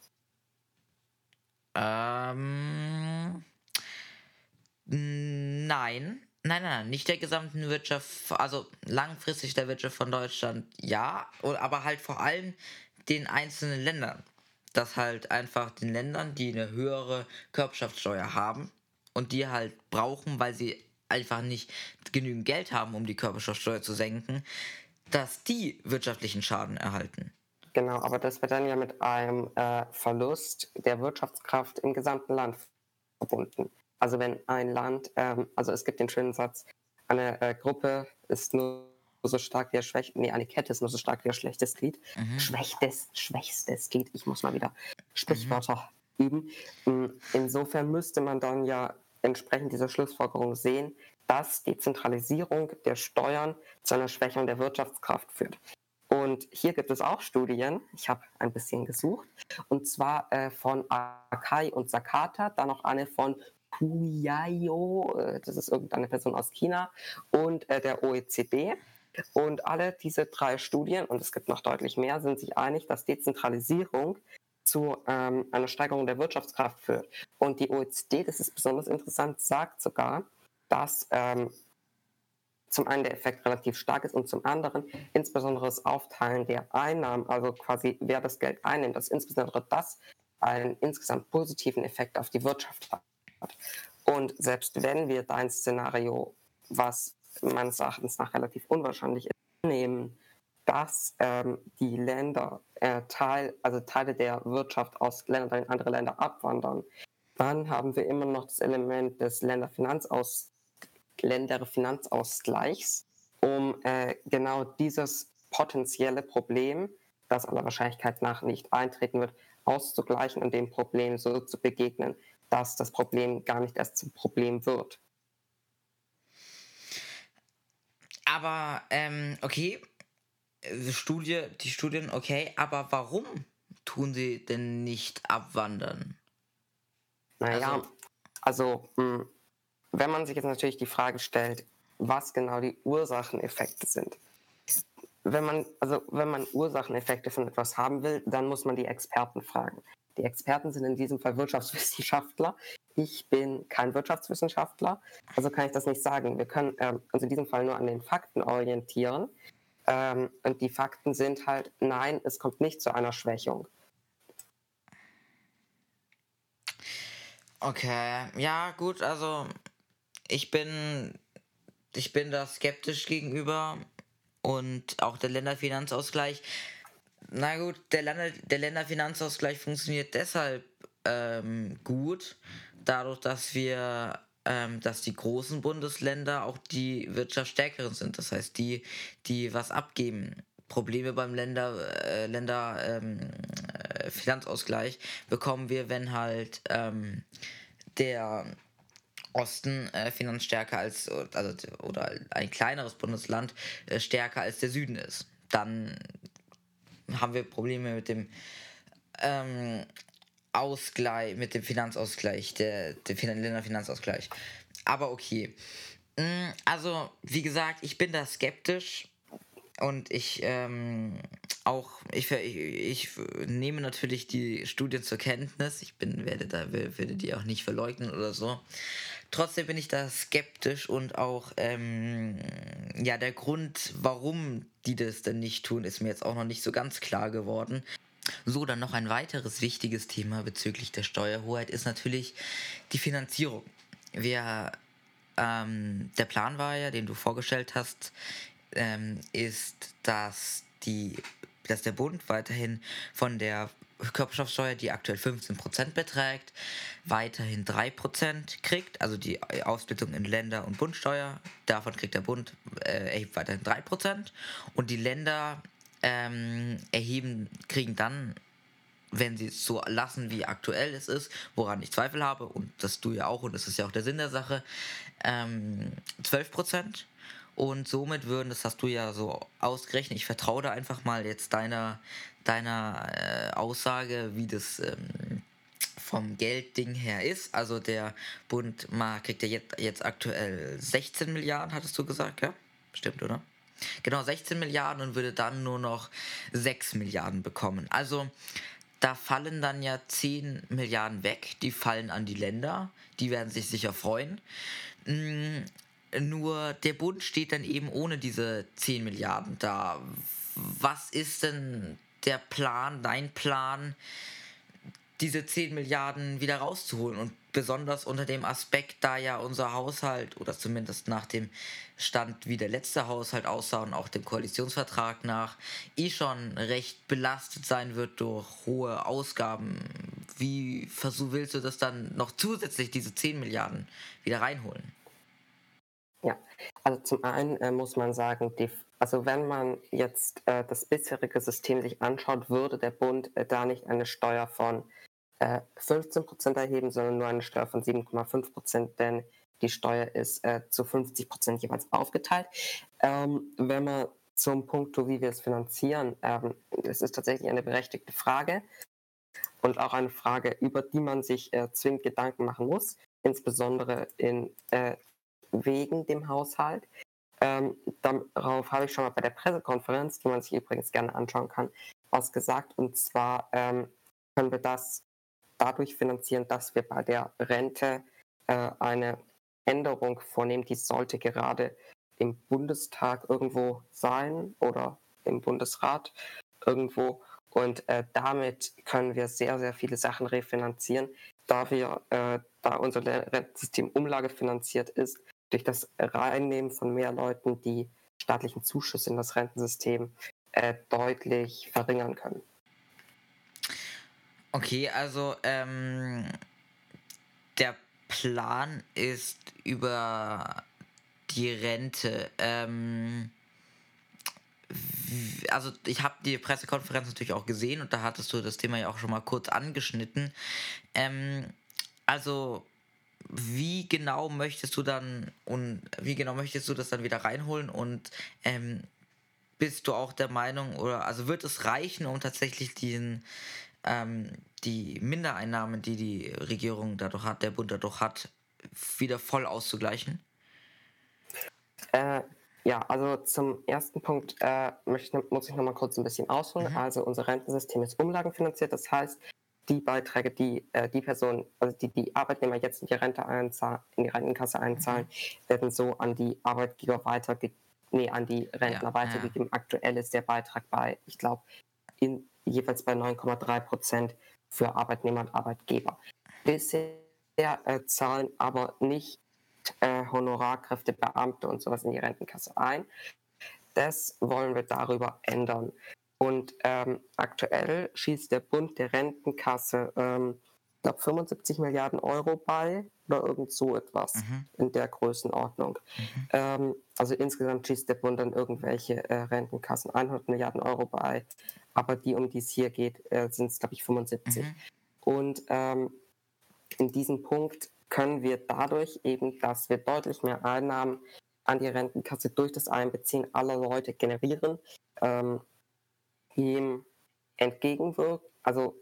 Ähm, nein. Nein, nein, nein, nicht der gesamten Wirtschaft, also langfristig der Wirtschaft von Deutschland, ja, aber halt vor allem den einzelnen Ländern dass halt einfach den Ländern, die eine höhere Körperschaftssteuer haben und die halt brauchen, weil sie einfach nicht genügend Geld haben, um die Körperschaftssteuer zu senken, dass die wirtschaftlichen Schaden erhalten. Genau, aber das wird dann ja mit einem äh, Verlust der Wirtschaftskraft im gesamten Land verbunden. Also wenn ein Land, ähm, also es gibt den schönen Satz, eine äh, Gruppe ist nur so stark wie ihr schwächstes, nee, eine Kette ist nur so stark wie ihr schlechtes Glied. Mhm. Schwächstes, schwächstes Glied. Ich muss mal wieder Sprichwörter mhm. üben. Mm, insofern müsste man dann ja entsprechend dieser Schlussfolgerung sehen, dass die Zentralisierung der Steuern zu einer Schwächung der Wirtschaftskraft führt. Und hier gibt es auch Studien, ich habe ein bisschen gesucht, und zwar äh, von Akai und Sakata, dann noch eine von Kuyayo, äh, das ist irgendeine Person aus China, und äh, der OECD. Und alle diese drei Studien, und es gibt noch deutlich mehr, sind sich einig, dass Dezentralisierung zu ähm, einer Steigerung der Wirtschaftskraft führt. Und die OECD, das ist besonders interessant, sagt sogar, dass ähm, zum einen der Effekt relativ stark ist und zum anderen insbesondere das Aufteilen der Einnahmen, also quasi wer das Geld einnimmt, dass insbesondere das einen insgesamt positiven Effekt auf die Wirtschaft hat. Und selbst wenn wir dein Szenario, was meines Erachtens nach relativ unwahrscheinlich ist, nehmen, dass ähm, die Länder äh, Teil, also Teile der Wirtschaft aus Ländern in andere Länder abwandern, dann haben wir immer noch das Element des Länderfinanzaus Länderfinanzausgleichs, um äh, genau dieses potenzielle Problem, das aller Wahrscheinlichkeit nach nicht eintreten wird, auszugleichen und dem Problem so zu begegnen, dass das Problem gar nicht erst zum Problem wird. Aber, ähm, okay, die Studie, die Studien, okay, aber warum tun sie denn nicht abwandern? Naja, also, also hm, wenn man sich jetzt natürlich die Frage stellt, was genau die Ursacheneffekte sind. Wenn man, also wenn man Ursacheneffekte von etwas haben will, dann muss man die Experten fragen. Die Experten sind in diesem Fall Wirtschaftswissenschaftler. Ich bin kein Wirtschaftswissenschaftler, also kann ich das nicht sagen. Wir können ähm, uns in diesem Fall nur an den Fakten orientieren. Ähm, und die Fakten sind halt, nein, es kommt nicht zu einer Schwächung. Okay, ja, gut, also ich bin, ich bin da skeptisch gegenüber und auch der Länderfinanzausgleich. Na gut, der, Länder, der Länderfinanzausgleich funktioniert deshalb ähm, gut, dadurch, dass wir, ähm, dass die großen Bundesländer auch die wirtschaftsstärkeren sind. Das heißt, die, die was abgeben. Probleme beim Länder, äh, Länder ähm, äh, Finanzausgleich bekommen wir, wenn halt ähm, der Osten äh, finanzstärker als, also, oder ein kleineres Bundesland äh, stärker als der Süden ist. Dann haben wir Probleme mit dem ähm, Ausgleich, mit dem Finanzausgleich, der, der Länderfinanzausgleich. Aber okay. Mm, also, wie gesagt, ich bin da skeptisch und ich ähm, auch, ich, ich, nehme natürlich die Studien zur Kenntnis. Ich bin, werde da werde die auch nicht verleugnen oder so. Trotzdem bin ich da skeptisch und auch, ähm, ja, der Grund, warum die das denn nicht tun, ist mir jetzt auch noch nicht so ganz klar geworden. So, dann noch ein weiteres wichtiges Thema bezüglich der Steuerhoheit ist natürlich die Finanzierung. Wir, ähm, der Plan war ja, den du vorgestellt hast, ähm, ist, dass die dass der Bund weiterhin von der Körperschaftssteuer, die aktuell 15% beträgt, weiterhin 3% kriegt, also die Aufsplittung in Länder- und Bundsteuer, davon kriegt der Bund, äh, weiterhin 3% und die Länder ähm, erheben, kriegen dann, wenn sie es so lassen, wie aktuell es ist, woran ich Zweifel habe, und das du ja auch, und das ist ja auch der Sinn der Sache, ähm, 12%. Und somit würden, das hast du ja so ausgerechnet, ich vertraue da einfach mal jetzt deiner, deiner äh, Aussage, wie das ähm, vom Geldding her ist. Also der Bund mal kriegt ja jetzt, jetzt aktuell 16 Milliarden, hattest du gesagt, ja? Stimmt, oder? Genau, 16 Milliarden und würde dann nur noch 6 Milliarden bekommen. Also da fallen dann ja 10 Milliarden weg, die fallen an die Länder, die werden sich sicher freuen. Nur der Bund steht dann eben ohne diese 10 Milliarden da. Was ist denn der Plan, dein Plan, diese 10 Milliarden wieder rauszuholen. Und besonders unter dem Aspekt, da ja unser Haushalt, oder zumindest nach dem Stand, wie der letzte Haushalt aussah und auch dem Koalitionsvertrag nach, eh schon recht belastet sein wird durch hohe Ausgaben. Wie willst du das dann noch zusätzlich, diese 10 Milliarden, wieder reinholen? Ja, also zum einen äh, muss man sagen, die, also wenn man jetzt äh, das bisherige System sich anschaut, würde der Bund äh, da nicht eine Steuer von 15% äh, erheben, sondern nur eine Steuer von 7,5% denn die Steuer ist äh, zu 50% jeweils aufgeteilt. Ähm, wenn man zum Punkt, wie wir es finanzieren, ähm, das ist tatsächlich eine berechtigte Frage und auch eine Frage, über die man sich äh, zwingend Gedanken machen muss, insbesondere in, äh, wegen dem Haushalt. Ähm, darauf habe ich schon mal bei der Pressekonferenz, die man sich übrigens gerne anschauen kann, was gesagt. Und zwar ähm, können wir das dadurch finanzieren, dass wir bei der Rente äh, eine Änderung vornehmen. Die sollte gerade im Bundestag irgendwo sein oder im Bundesrat irgendwo. Und äh, damit können wir sehr, sehr viele Sachen refinanzieren, da wir, äh, da unser Rentensystem umlagefinanziert ist, durch das Reinnehmen von mehr Leuten die staatlichen Zuschüsse in das Rentensystem äh, deutlich verringern können. Okay, also ähm, der Plan ist über die Rente. Ähm, also ich habe die Pressekonferenz natürlich auch gesehen und da hattest du das Thema ja auch schon mal kurz angeschnitten. Ähm, also wie genau möchtest du dann und wie genau möchtest du das dann wieder reinholen und ähm, bist du auch der Meinung oder also wird es reichen, um tatsächlich diesen ähm, die Mindereinnahmen, die die Regierung dadurch hat, der Bund dadurch hat, wieder voll auszugleichen? Äh, ja, also zum ersten Punkt äh, möchte, muss ich noch mal kurz ein bisschen ausholen. Mhm. Also unser Rentensystem ist umlagenfinanziert, das heißt, die Beiträge, die äh, die Person, also die die Arbeitnehmer jetzt in die Rente einzahlen, in die Rentenkasse einzahlen, mhm. werden so an die Arbeitgeber weitergegeben, nee, an die Rentner ja, weitergegeben. Ja. Aktuell ist der Beitrag bei, ich glaube, jeweils bei 9,3 Prozent für Arbeitnehmer und Arbeitgeber. Bisher äh, zahlen aber nicht äh, Honorarkräfte, Beamte und sowas in die Rentenkasse ein. Das wollen wir darüber ändern. Und ähm, aktuell schießt der Bund der Rentenkasse, ähm, ich glaube, 75 Milliarden Euro bei oder irgend so etwas mhm. in der Größenordnung. Mhm. Ähm, also insgesamt schießt der Bund dann irgendwelche äh, Rentenkassen 100 Milliarden Euro bei, aber die, um die es hier geht, äh, sind es, glaube ich, 75. Mhm. Und ähm, in diesem Punkt können wir dadurch eben, dass wir deutlich mehr Einnahmen an die Rentenkasse durch das Einbeziehen aller Leute generieren, ähm, ihm entgegenwirken. Also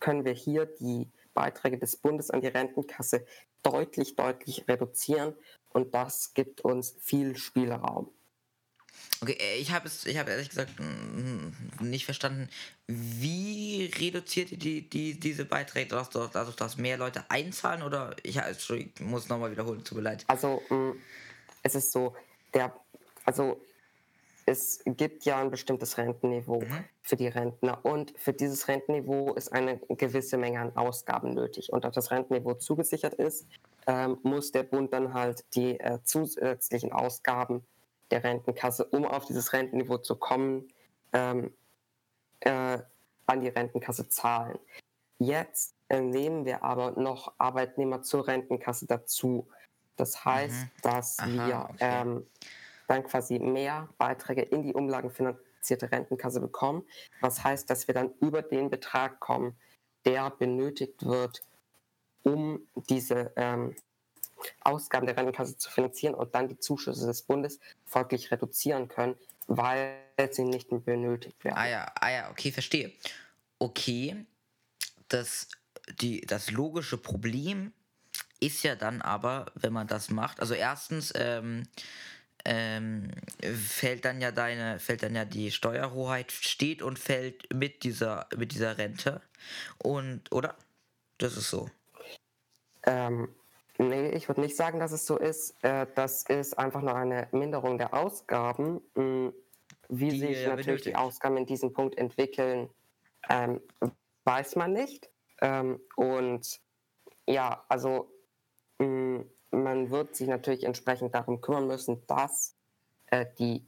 können wir hier die Beiträge des Bundes an die Rentenkasse deutlich, deutlich reduzieren und das gibt uns viel Spielraum. Okay, äh, ich habe es, ich habe ehrlich gesagt nicht verstanden, wie reduziert ihr die, die, diese Beiträge, dass, dass, dass mehr Leute einzahlen oder ich, ich muss nochmal wiederholen, tut mir leid. Also es ist so, der, also es gibt ja ein bestimmtes Rentenniveau mhm. für die Rentner und für dieses Rentenniveau ist eine gewisse Menge an Ausgaben nötig. Und da das Rentenniveau zugesichert ist, ähm, muss der Bund dann halt die äh, zusätzlichen Ausgaben der Rentenkasse, um auf dieses Rentenniveau zu kommen, ähm, äh, an die Rentenkasse zahlen. Jetzt äh, nehmen wir aber noch Arbeitnehmer zur Rentenkasse dazu. Das heißt, mhm. dass Aha, wir okay. ähm, dann quasi mehr Beiträge in die umlagenfinanzierte Rentenkasse bekommen. Was heißt, dass wir dann über den Betrag kommen, der benötigt wird, um diese ähm, Ausgaben der Rentenkasse zu finanzieren und dann die Zuschüsse des Bundes folglich reduzieren können, weil sie nicht mehr benötigt werden. Ah ja, ah ja, okay, verstehe. Okay, das, die, das logische Problem ist ja dann aber, wenn man das macht, also erstens, ähm, ähm, fällt dann ja deine, fällt dann ja die Steuerhoheit, steht und fällt mit dieser, mit dieser Rente. Und, oder? Das ist so. Ähm, nee, ich würde nicht sagen, dass es so ist. Äh, das ist einfach nur eine Minderung der Ausgaben. Hm, wie die sich natürlich benötigt. die Ausgaben in diesem Punkt entwickeln, ähm, weiß man nicht. Ähm, und ja, also mh, mm, man wird sich natürlich entsprechend darum kümmern müssen, dass äh, die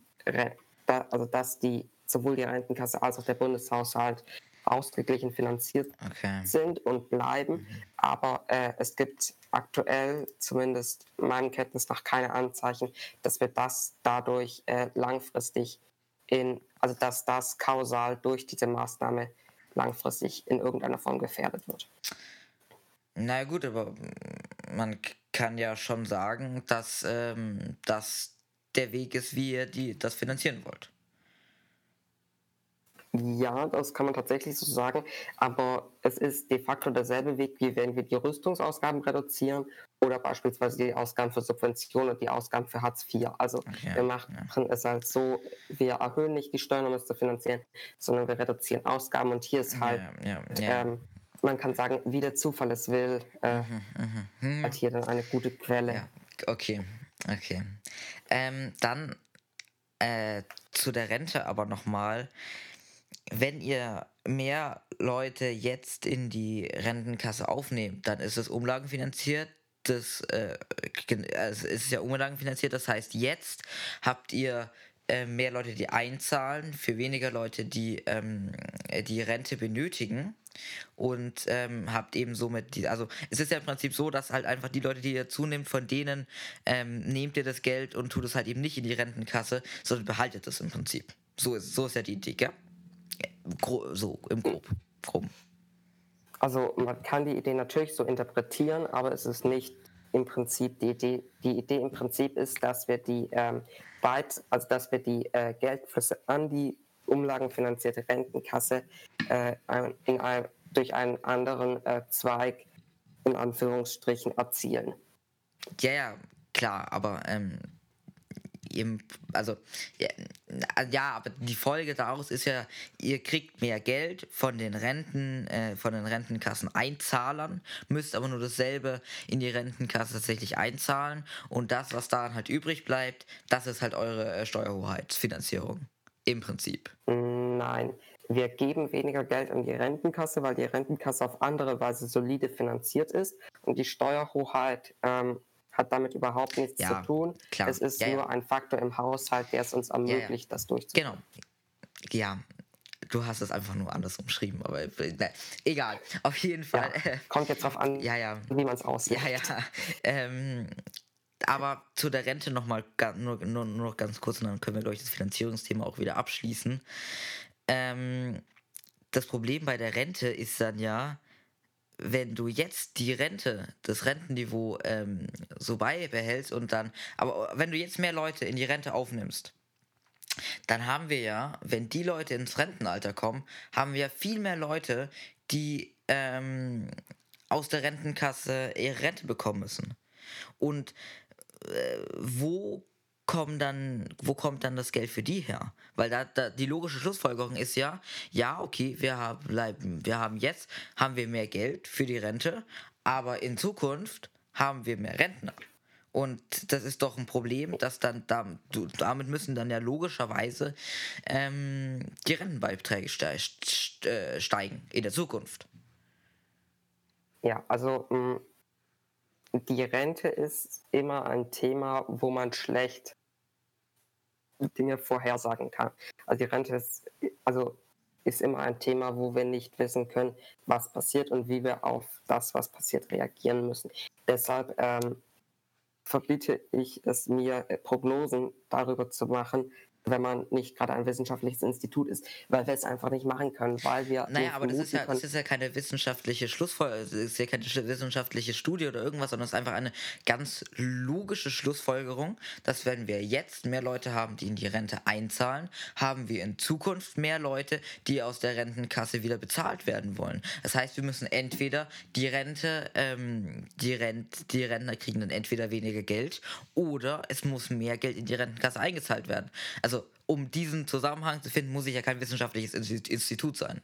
also dass die sowohl die Rentenkasse als auch der Bundeshaushalt ausgeglichen finanziert okay. sind und bleiben. Mhm. Aber äh, es gibt aktuell, zumindest meinem Kenntnis nach, keine Anzeichen, dass wir das dadurch äh, langfristig in, also dass das kausal durch diese Maßnahme langfristig in irgendeiner Form gefährdet wird. Na gut, aber man kann ja schon sagen, dass ähm, das der Weg ist, wie ihr die, das finanzieren wollt. Ja, das kann man tatsächlich so sagen, aber es ist de facto derselbe Weg, wie wenn wir die Rüstungsausgaben reduzieren oder beispielsweise die Ausgaben für Subventionen und die Ausgaben für Hartz IV. Also okay, wir machen ja. es halt so, wir erhöhen nicht die Steuern, um es zu finanzieren, sondern wir reduzieren Ausgaben und hier ist halt, ja, ja, ähm, man kann sagen, wie der Zufall es will, äh, mhm, mhm, mhm. halt hier dann eine gute Quelle. okay, okay. Ähm, dann äh, zu der Rente aber nochmal wenn ihr mehr Leute jetzt in die Rentenkasse aufnehmt, dann ist es umlagenfinanziert. Das äh, also es ist ja umlagenfinanziert, das heißt, jetzt habt ihr äh, mehr Leute, die einzahlen, für weniger Leute, die ähm, die Rente benötigen und ähm, habt eben somit die, also es ist ja im Prinzip so, dass halt einfach die Leute, die ihr zunehmt, von denen ähm, nehmt ihr das Geld und tut es halt eben nicht in die Rentenkasse, sondern behaltet es im Prinzip. So ist, so ist ja die Idee, gell? so im Grob. Grob. Also man kann die Idee natürlich so interpretieren, aber es ist nicht im Prinzip die Idee. Die Idee im Prinzip ist, dass wir die ähm, weit, also dass wir die äh, Geldflüsse an die umlagenfinanzierte Rentenkasse äh, in ein, durch einen anderen äh, Zweig in Anführungsstrichen erzielen. Ja, ja, klar, aber ähm, also ja, ja, aber die Folge daraus ist ja, ihr kriegt mehr Geld von den Renten, äh, von den Rentenkassen Einzahlern, müsst aber nur dasselbe in die Rentenkasse tatsächlich einzahlen und das, was daran halt übrig bleibt, das ist halt eure äh, Steuerhoheitsfinanzierung. Im Prinzip. Nein, wir geben weniger Geld an die Rentenkasse, weil die Rentenkasse auf andere Weise solide finanziert ist und die Steuerhoheit ähm, hat damit überhaupt nichts ja, zu tun. Klar. Es ist ja, nur ja. ein Faktor im Haushalt, der es uns ermöglicht, das durchzuführen. Genau. Ja, du hast es einfach nur anders umschrieben, aber ne, egal. Auf jeden Fall. Kommt jetzt darauf an, *laughs* ja, ja. wie man es aussieht. Ja, ja. Ähm, aber zu der Rente nochmal nur, nur, nur noch ganz kurz und dann können wir, glaube ich, das Finanzierungsthema auch wieder abschließen. Ähm, das Problem bei der Rente ist dann ja, wenn du jetzt die Rente, das Rentenniveau ähm, so beibehältst und dann, aber wenn du jetzt mehr Leute in die Rente aufnimmst, dann haben wir ja, wenn die Leute ins Rentenalter kommen, haben wir viel mehr Leute, die ähm, aus der Rentenkasse ihre Rente bekommen müssen. Und äh, wo kommen dann, wo kommt dann das Geld für die her? Weil da, da die logische Schlussfolgerung ist ja, ja, okay, wir haben, bleiben, wir haben jetzt, haben wir mehr Geld für die Rente, aber in Zukunft haben wir mehr Rentner. Und das ist doch ein Problem, dass dann damit müssen dann ja logischerweise ähm, die Rentenbeiträge äh, steigen in der Zukunft. Ja, also mm, die Rente ist immer ein Thema, wo man schlecht Dinge vorhersagen kann. Also die Rente ist, also ist immer ein Thema, wo wir nicht wissen können, was passiert und wie wir auf das, was passiert, reagieren müssen. Deshalb ähm, verbiete ich es mir, Prognosen darüber zu machen, wenn man nicht gerade ein wissenschaftliches Institut ist, weil wir es einfach nicht machen können, weil wir. Naja, aber das ist, ja, das ist ja keine wissenschaftliche Schlussfolgerung, ist ja keine wissenschaftliche Studie oder irgendwas, sondern es ist einfach eine ganz logische Schlussfolgerung, dass wenn wir jetzt mehr Leute haben, die in die Rente einzahlen, haben wir in Zukunft mehr Leute, die aus der Rentenkasse wieder bezahlt werden wollen. Das heißt, wir müssen entweder die Rente, ähm, die, Rent, die Rentner kriegen dann entweder weniger Geld oder es muss mehr Geld in die Rentenkasse eingezahlt werden. Also um diesen Zusammenhang zu finden, muss ich ja kein wissenschaftliches Institut sein.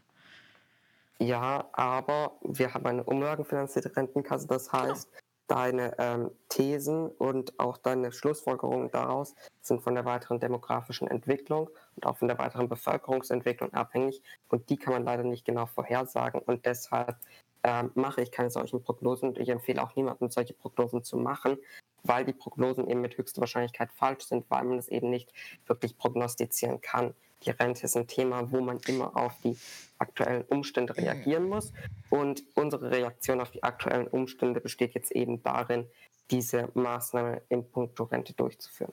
Ja, aber wir haben eine umlagenfinanzierte Rentenkasse. Das heißt, ja. deine ähm, Thesen und auch deine Schlussfolgerungen daraus sind von der weiteren demografischen Entwicklung und auch von der weiteren Bevölkerungsentwicklung abhängig. Und die kann man leider nicht genau vorhersagen. Und deshalb äh, mache ich keine solchen Prognosen und ich empfehle auch niemandem, solche Prognosen zu machen, weil die Prognosen eben mit höchster Wahrscheinlichkeit falsch sind, weil man es eben nicht wirklich prognostizieren kann. Die Rente ist ein Thema, wo man immer auf die aktuellen Umstände reagieren muss. Und unsere Reaktion auf die aktuellen Umstände besteht jetzt eben darin, diese Maßnahme im Punkto Rente durchzuführen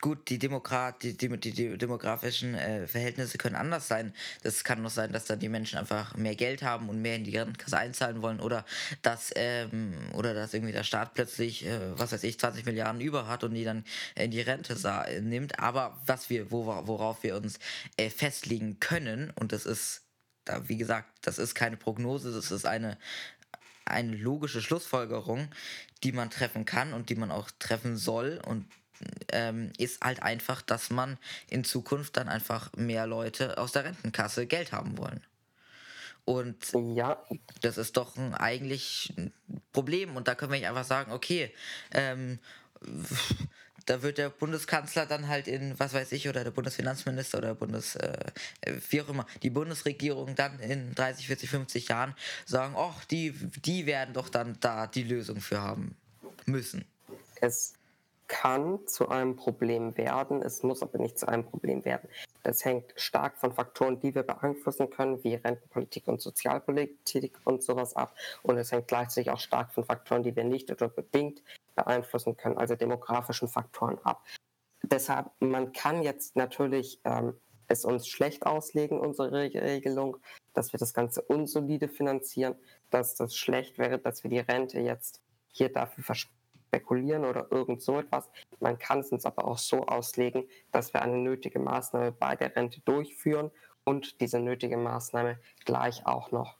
gut, die, Demokrat, die, die, die demografischen äh, Verhältnisse können anders sein. Das kann noch sein, dass dann die Menschen einfach mehr Geld haben und mehr in die Rentenkasse einzahlen wollen oder dass, ähm, oder dass irgendwie der Staat plötzlich, äh, was weiß ich, 20 Milliarden über hat und die dann in die Rente nimmt. Aber was wir, wo, worauf wir uns äh, festlegen können, und das ist, da, wie gesagt, das ist keine Prognose, das ist eine, eine logische Schlussfolgerung, die man treffen kann und die man auch treffen soll und ähm, ist halt einfach, dass man in Zukunft dann einfach mehr Leute aus der Rentenkasse Geld haben wollen. Und ja. das ist doch ein, eigentlich ein Problem. Und da können wir nicht einfach sagen, okay, ähm, da wird der Bundeskanzler dann halt in, was weiß ich, oder der Bundesfinanzminister oder Bundes, äh, wie auch immer, die Bundesregierung dann in 30, 40, 50 Jahren sagen, ach, die, die werden doch dann da die Lösung für haben müssen. Es kann zu einem Problem werden, es muss aber nicht zu einem Problem werden. Das hängt stark von Faktoren, die wir beeinflussen können, wie Rentenpolitik und Sozialpolitik und sowas ab. Und es hängt gleichzeitig auch stark von Faktoren, die wir nicht oder bedingt beeinflussen können, also demografischen Faktoren ab. Deshalb, man kann jetzt natürlich ähm, es uns schlecht auslegen, unsere Regelung, dass wir das Ganze unsolide finanzieren, dass das schlecht wäre, dass wir die Rente jetzt hier dafür versprechen spekulieren oder irgend so etwas. Man kann es uns aber auch so auslegen, dass wir eine nötige Maßnahme bei der Rente durchführen und diese nötige Maßnahme gleich auch noch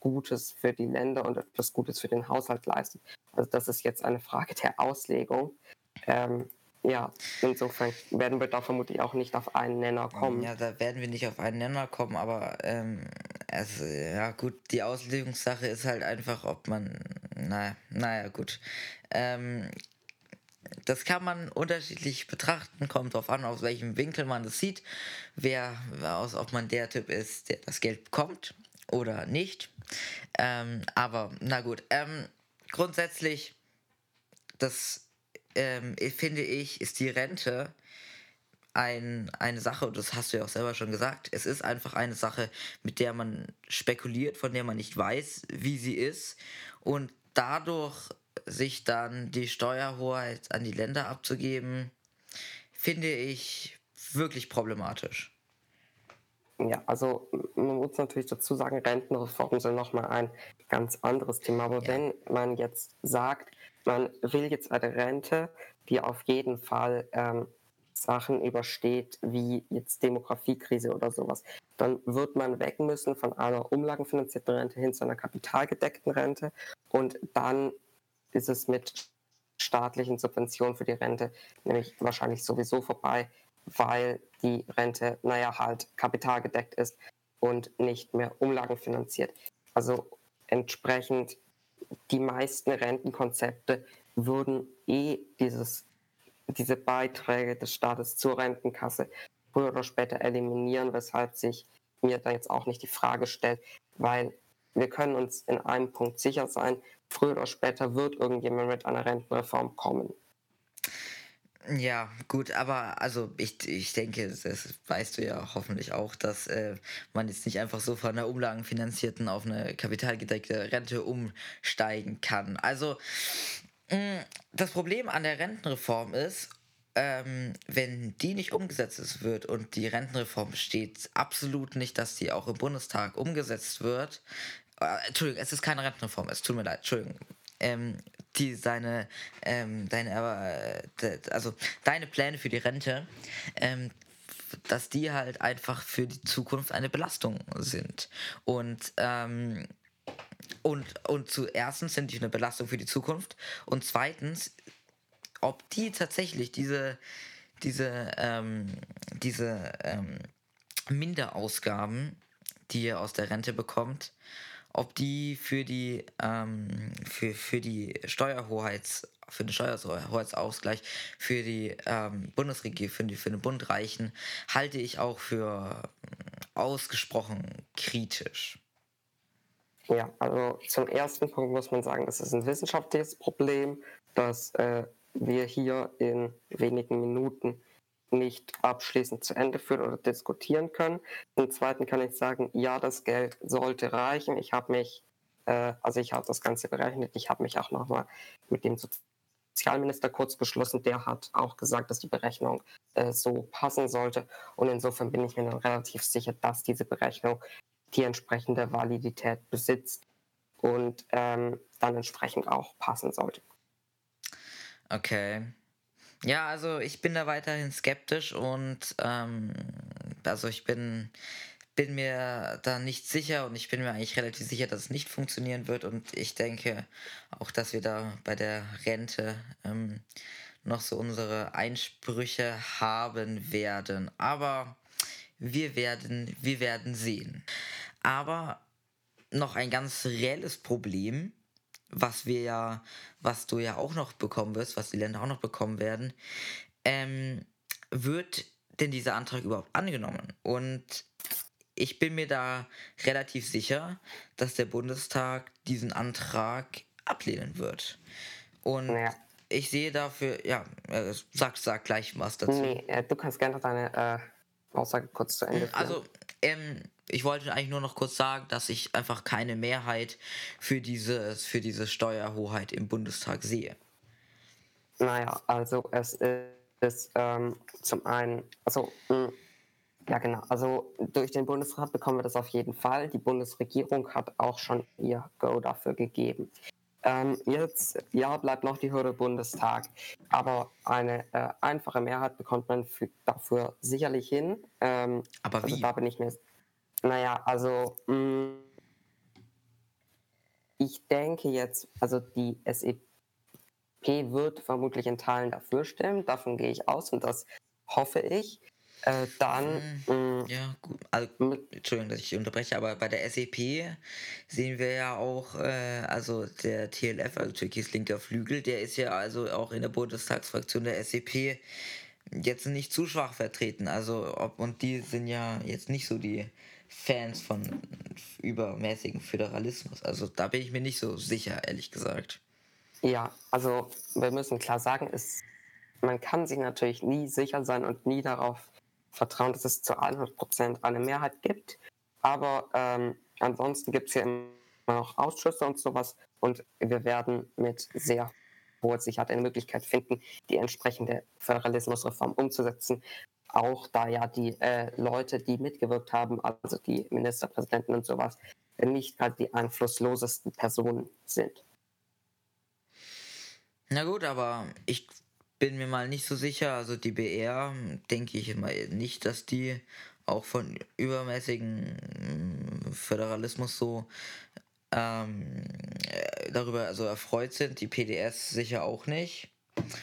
Gutes für die Länder und etwas Gutes für den Haushalt leistet. Also das ist jetzt eine Frage der Auslegung. Ähm, ja, insofern werden wir da vermutlich auch nicht auf einen Nenner kommen. Ja, da werden wir nicht auf einen Nenner kommen, aber ähm, also, ja gut, die Auslegungssache ist halt einfach, ob man, naja, naja gut. Ähm, das kann man unterschiedlich betrachten, kommt darauf an, aus welchem Winkel man das sieht, wer, aus, ob man der Typ ist, der das Geld bekommt oder nicht. Ähm, aber na gut, ähm, grundsätzlich, das ähm, finde ich, ist die Rente ein, eine Sache, und das hast du ja auch selber schon gesagt, es ist einfach eine Sache, mit der man spekuliert, von der man nicht weiß, wie sie ist. Und dadurch sich dann die Steuerhoheit an die Länder abzugeben, finde ich wirklich problematisch. Ja, also man muss natürlich dazu sagen, Rentenreformen sind nochmal ein ganz anderes Thema. Aber ja. wenn man jetzt sagt, man will jetzt eine Rente, die auf jeden Fall ähm, Sachen übersteht, wie jetzt Demografiekrise oder sowas, dann wird man weg müssen von einer umlagenfinanzierten Rente hin zu einer kapitalgedeckten Rente. Und dann ist es mit staatlichen Subventionen für die Rente nämlich wahrscheinlich sowieso vorbei, weil die Rente, naja, halt kapitalgedeckt ist und nicht mehr umlagenfinanziert. Also entsprechend die meisten Rentenkonzepte würden eh dieses, diese Beiträge des Staates zur Rentenkasse früher oder später eliminieren, weshalb sich mir da jetzt auch nicht die Frage stellt, weil wir können uns in einem Punkt sicher sein, früher oder später wird irgendjemand mit einer Rentenreform kommen. Ja, gut, aber also ich, ich denke, das weißt du ja hoffentlich auch, dass äh, man jetzt nicht einfach so von einer umlagenfinanzierten auf eine kapitalgedeckte Rente umsteigen kann. Also das Problem an der Rentenreform ist, ähm, wenn die nicht umgesetzt wird und die Rentenreform steht absolut nicht, dass die auch im Bundestag umgesetzt wird. Äh, Entschuldigung, es ist keine Rentenreform, es tut mir leid, Entschuldigung ähm, die seine, ähm, deine, äh, also deine Pläne für die Rente, ähm, dass die halt einfach für die Zukunft eine Belastung sind. Und, ähm, und, und zu erstens sind die eine Belastung für die Zukunft und zweitens, ob die tatsächlich diese, diese, ähm, diese ähm, Minderausgaben, die ihr aus der Rente bekommt, ob die für die ähm, für, für die Steuerhoheits für den Steuerhoheitsausgleich für die ähm, Bundesregierung, für, die, für den Bund reichen, halte ich auch für ausgesprochen kritisch. Ja, also zum ersten Punkt muss man sagen, es ist ein wissenschaftliches Problem, dass äh, wir hier in wenigen Minuten nicht abschließend zu Ende führen oder diskutieren können. Zum Zweiten kann ich sagen, ja, das Geld sollte reichen. Ich habe mich, äh, also ich habe das Ganze berechnet, ich habe mich auch nochmal mit dem Sozialminister kurz beschlossen, der hat auch gesagt, dass die Berechnung äh, so passen sollte. Und insofern bin ich mir dann relativ sicher, dass diese Berechnung die entsprechende Validität besitzt und ähm, dann entsprechend auch passen sollte. Okay. Ja, also ich bin da weiterhin skeptisch und ähm, also ich bin, bin mir da nicht sicher und ich bin mir eigentlich relativ sicher, dass es nicht funktionieren wird und ich denke auch, dass wir da bei der Rente ähm, noch so unsere Einsprüche haben werden. Aber wir werden, wir werden sehen. Aber noch ein ganz reelles Problem, was wir ja, was du ja auch noch bekommen wirst, was die Länder auch noch bekommen werden, ähm, wird denn dieser Antrag überhaupt angenommen? Und ich bin mir da relativ sicher, dass der Bundestag diesen Antrag ablehnen wird. Und ja. ich sehe dafür, ja, äh, sag, sag gleich was dazu. Nee, äh, du kannst gerne deine äh, Aussage kurz zu Ende führen. Also, ähm, ich wollte eigentlich nur noch kurz sagen, dass ich einfach keine Mehrheit für, dieses, für diese Steuerhoheit im Bundestag sehe. Naja, also es ist ähm, zum einen, also mh, hm, ja genau, also durch den Bundesrat bekommen wir das auf jeden Fall. Die Bundesregierung hat auch schon ihr Go dafür gegeben. Ähm, jetzt, ja, bleibt noch die Hürde Bundestag, aber eine äh, einfache Mehrheit bekommt man für, dafür sicherlich hin. Ähm, aber also wie? Da bin ich mir naja, also mh, mm, ich denke jetzt, also die SEP wird vermutlich in Teilen dafür stimmen, davon gehe ich aus und das hoffe ich. Äh, dann. Hm, ja, gut. Also, Entschuldigung, dass ich unterbreche, aber bei der SEP sehen wir ja auch, äh, also der TLF, also Türkis linker Flügel, der ist ja also auch in der Bundestagsfraktion der SEP jetzt nicht zu schwach vertreten. Also, ob, und die sind ja jetzt nicht so die Fans von übermäßigen Föderalismus. Also da bin ich mir nicht so sicher, ehrlich gesagt. Ja, also wir müssen klar sagen, es, man kann sich natürlich nie sicher sein und nie darauf vertrauen, dass es zu 100% eine Mehrheit gibt. Aber ähm, ansonsten gibt es ja immer noch Ausschüsse und sowas und wir werden mit sehr hoher Sicherheit eine Möglichkeit finden, die entsprechende Föderalismusreform umzusetzen auch da ja die äh, Leute, die mitgewirkt haben, also die Ministerpräsidenten und sowas, nicht halt die einflusslosesten Personen sind. Na gut, aber ich bin mir mal nicht so sicher. Also die BR denke ich immer nicht, dass die auch von übermäßigen mm, Föderalismus so ähm, äh, darüber also erfreut sind. Die PDS sicher auch nicht.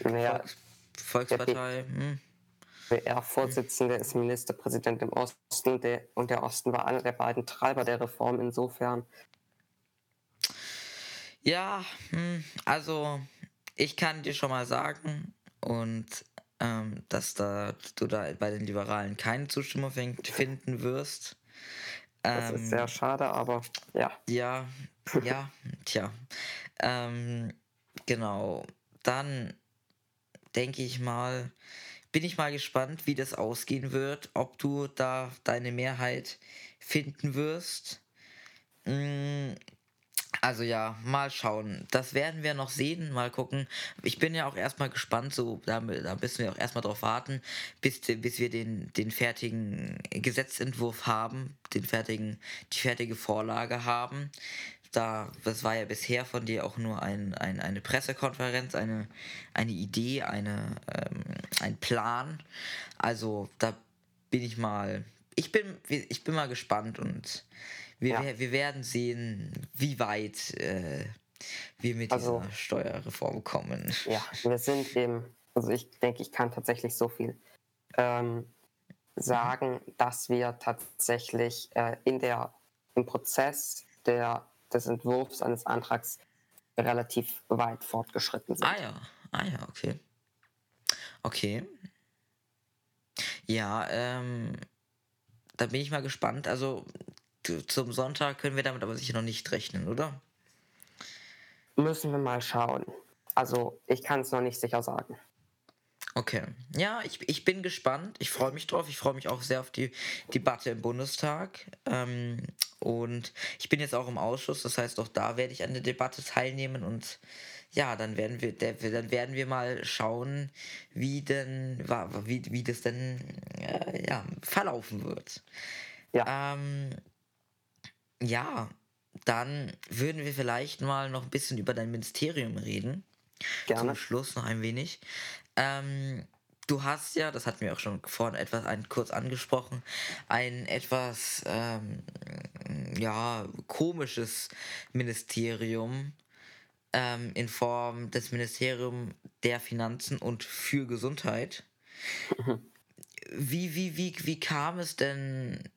Naja, Volks Volkspartei. Hm. WR-Vorsitzende ist Ministerpräsident im Osten der, und der Osten war einer der beiden Treiber der Reform insofern. Ja, hm, also ich kann dir schon mal sagen und ähm, dass da du da bei den Liberalen keine Zustimmung finden wirst. Das ähm, ist sehr schade, aber ja. Ja, ja, *laughs* tja. Ähm, genau. Dann denke ich mal, bin ich mal gespannt, wie das ausgehen wird, ob du da deine Mehrheit finden wirst. Also ja, mal schauen. Das werden wir noch sehen, mal gucken. Ich bin ja auch erstmal gespannt, so da, da müssen wir auch erstmal drauf warten, bis, bis wir den, den fertigen Gesetzentwurf haben, den fertigen, die fertige Vorlage haben da, das war ja bisher von dir auch nur ein, ein, eine Pressekonferenz, eine, eine Idee, eine, ähm, ein Plan. Also da bin ich mal, ich bin, ich bin mal gespannt und wir, ja. wir werden sehen, wie weit äh, wir mit also, dieser Steuerreform kommen. Ja, wir sind eben, also ich denke, ich kann tatsächlich so viel ähm, sagen, dass wir tatsächlich äh, in der, im Prozess der des Entwurfs eines Antrags relativ weit fortgeschritten sind. Ah ja, ah ja, okay. Okay. Ja, ähm, da bin ich mal gespannt. Also zum Sonntag können wir damit aber sicher noch nicht rechnen, oder? Müssen wir mal schauen. Also ich kann es noch nicht sicher sagen. Okay. Ja, ich, ich bin gespannt. Ich freue mich drauf. Ich freue mich auch sehr auf die Debatte im Bundestag. Ähm, und ich bin jetzt auch im Ausschuss, das heißt, auch da werde ich an der Debatte teilnehmen und ja, dann werden wir, dann werden wir mal schauen, wie denn, wie, wie das denn äh, ja, verlaufen wird. Ja. Ähm, ja, dann würden wir vielleicht mal noch ein bisschen über dein Ministerium reden. Gerne. Zum Schluss noch ein wenig. Ähm, du hast ja, das hatten wir auch schon vorhin etwas ein, kurz angesprochen, ein etwas ähm, ja, komisches Ministerium ähm, in Form des Ministeriums der Finanzen und für Gesundheit. Wie, wie, wie, wie kam es denn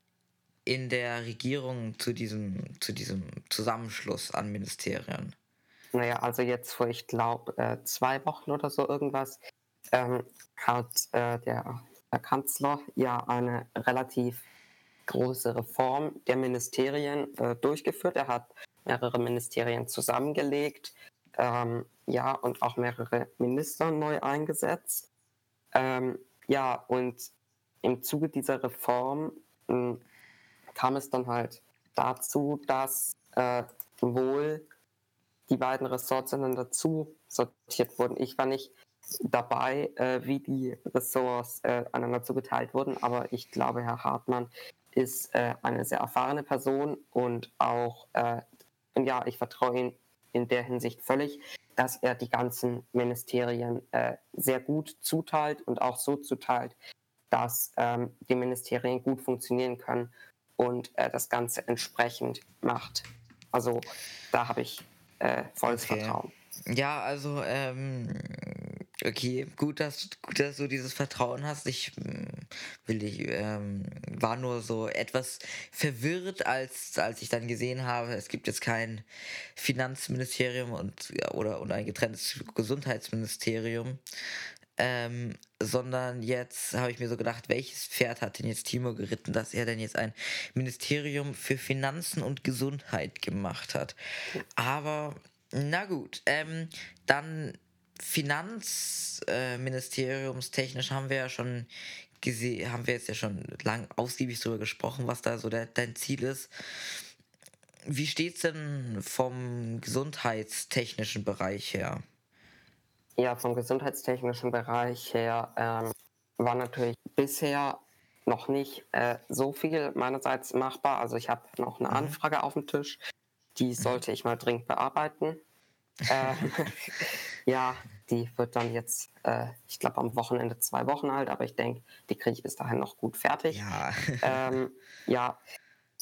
in der Regierung zu diesem, zu diesem Zusammenschluss an Ministerien? Naja, also jetzt vor, ich glaube, äh, zwei Wochen oder so irgendwas, ähm, hat äh, der, der Kanzler ja eine relativ große Reform der Ministerien äh, durchgeführt. Er hat mehrere Ministerien zusammengelegt, ähm, ja, und auch mehrere Minister neu eingesetzt. Ähm, ja, und im Zuge dieser Reform hm, kam es dann halt dazu, dass äh, wohl die beiden Ressorts einander zu sortiert wurden. Ich war nicht dabei, äh, wie die Ressorts äh, einander zugeteilt wurden, aber ich glaube, Herr Hartmann ist äh, eine sehr erfahrene Person und auch, äh, ja, ich vertraue ihm in der Hinsicht völlig, dass er die ganzen Ministerien äh, sehr gut zuteilt und auch so zuteilt, dass ähm, die Ministerien gut funktionieren können und äh, das Ganze entsprechend macht. Also da habe ich äh, volles okay. Vertrauen. Ja, also ähm, okay, gut, dass, gut, dass du dieses Vertrauen hast. Ich mm, will ich ähm, war nur so etwas verwirrt, als, als ich dann gesehen habe, es gibt jetzt kein Finanzministerium und oder und ein getrenntes Gesundheitsministerium. Ähm, sondern jetzt habe ich mir so gedacht, welches Pferd hat denn jetzt Timo geritten, dass er denn jetzt ein Ministerium für Finanzen und Gesundheit gemacht hat. Aber na gut, ähm, dann Finanzministeriumstechnisch äh, haben wir ja schon gesehen, haben wir jetzt ja schon lang ausgiebig darüber gesprochen, was da so der, dein Ziel ist. Wie steht es denn vom gesundheitstechnischen Bereich her? Ja, vom gesundheitstechnischen Bereich her ähm, war natürlich bisher noch nicht äh, so viel meinerseits machbar. Also ich habe noch eine mhm. Anfrage auf dem Tisch, die mhm. sollte ich mal dringend bearbeiten. äh, *laughs* ja, die wird dann jetzt, äh, ich glaube, am Wochenende zwei Wochen alt, aber ich denke, die kriege ich bis dahin noch gut fertig. Ja, ähm, ja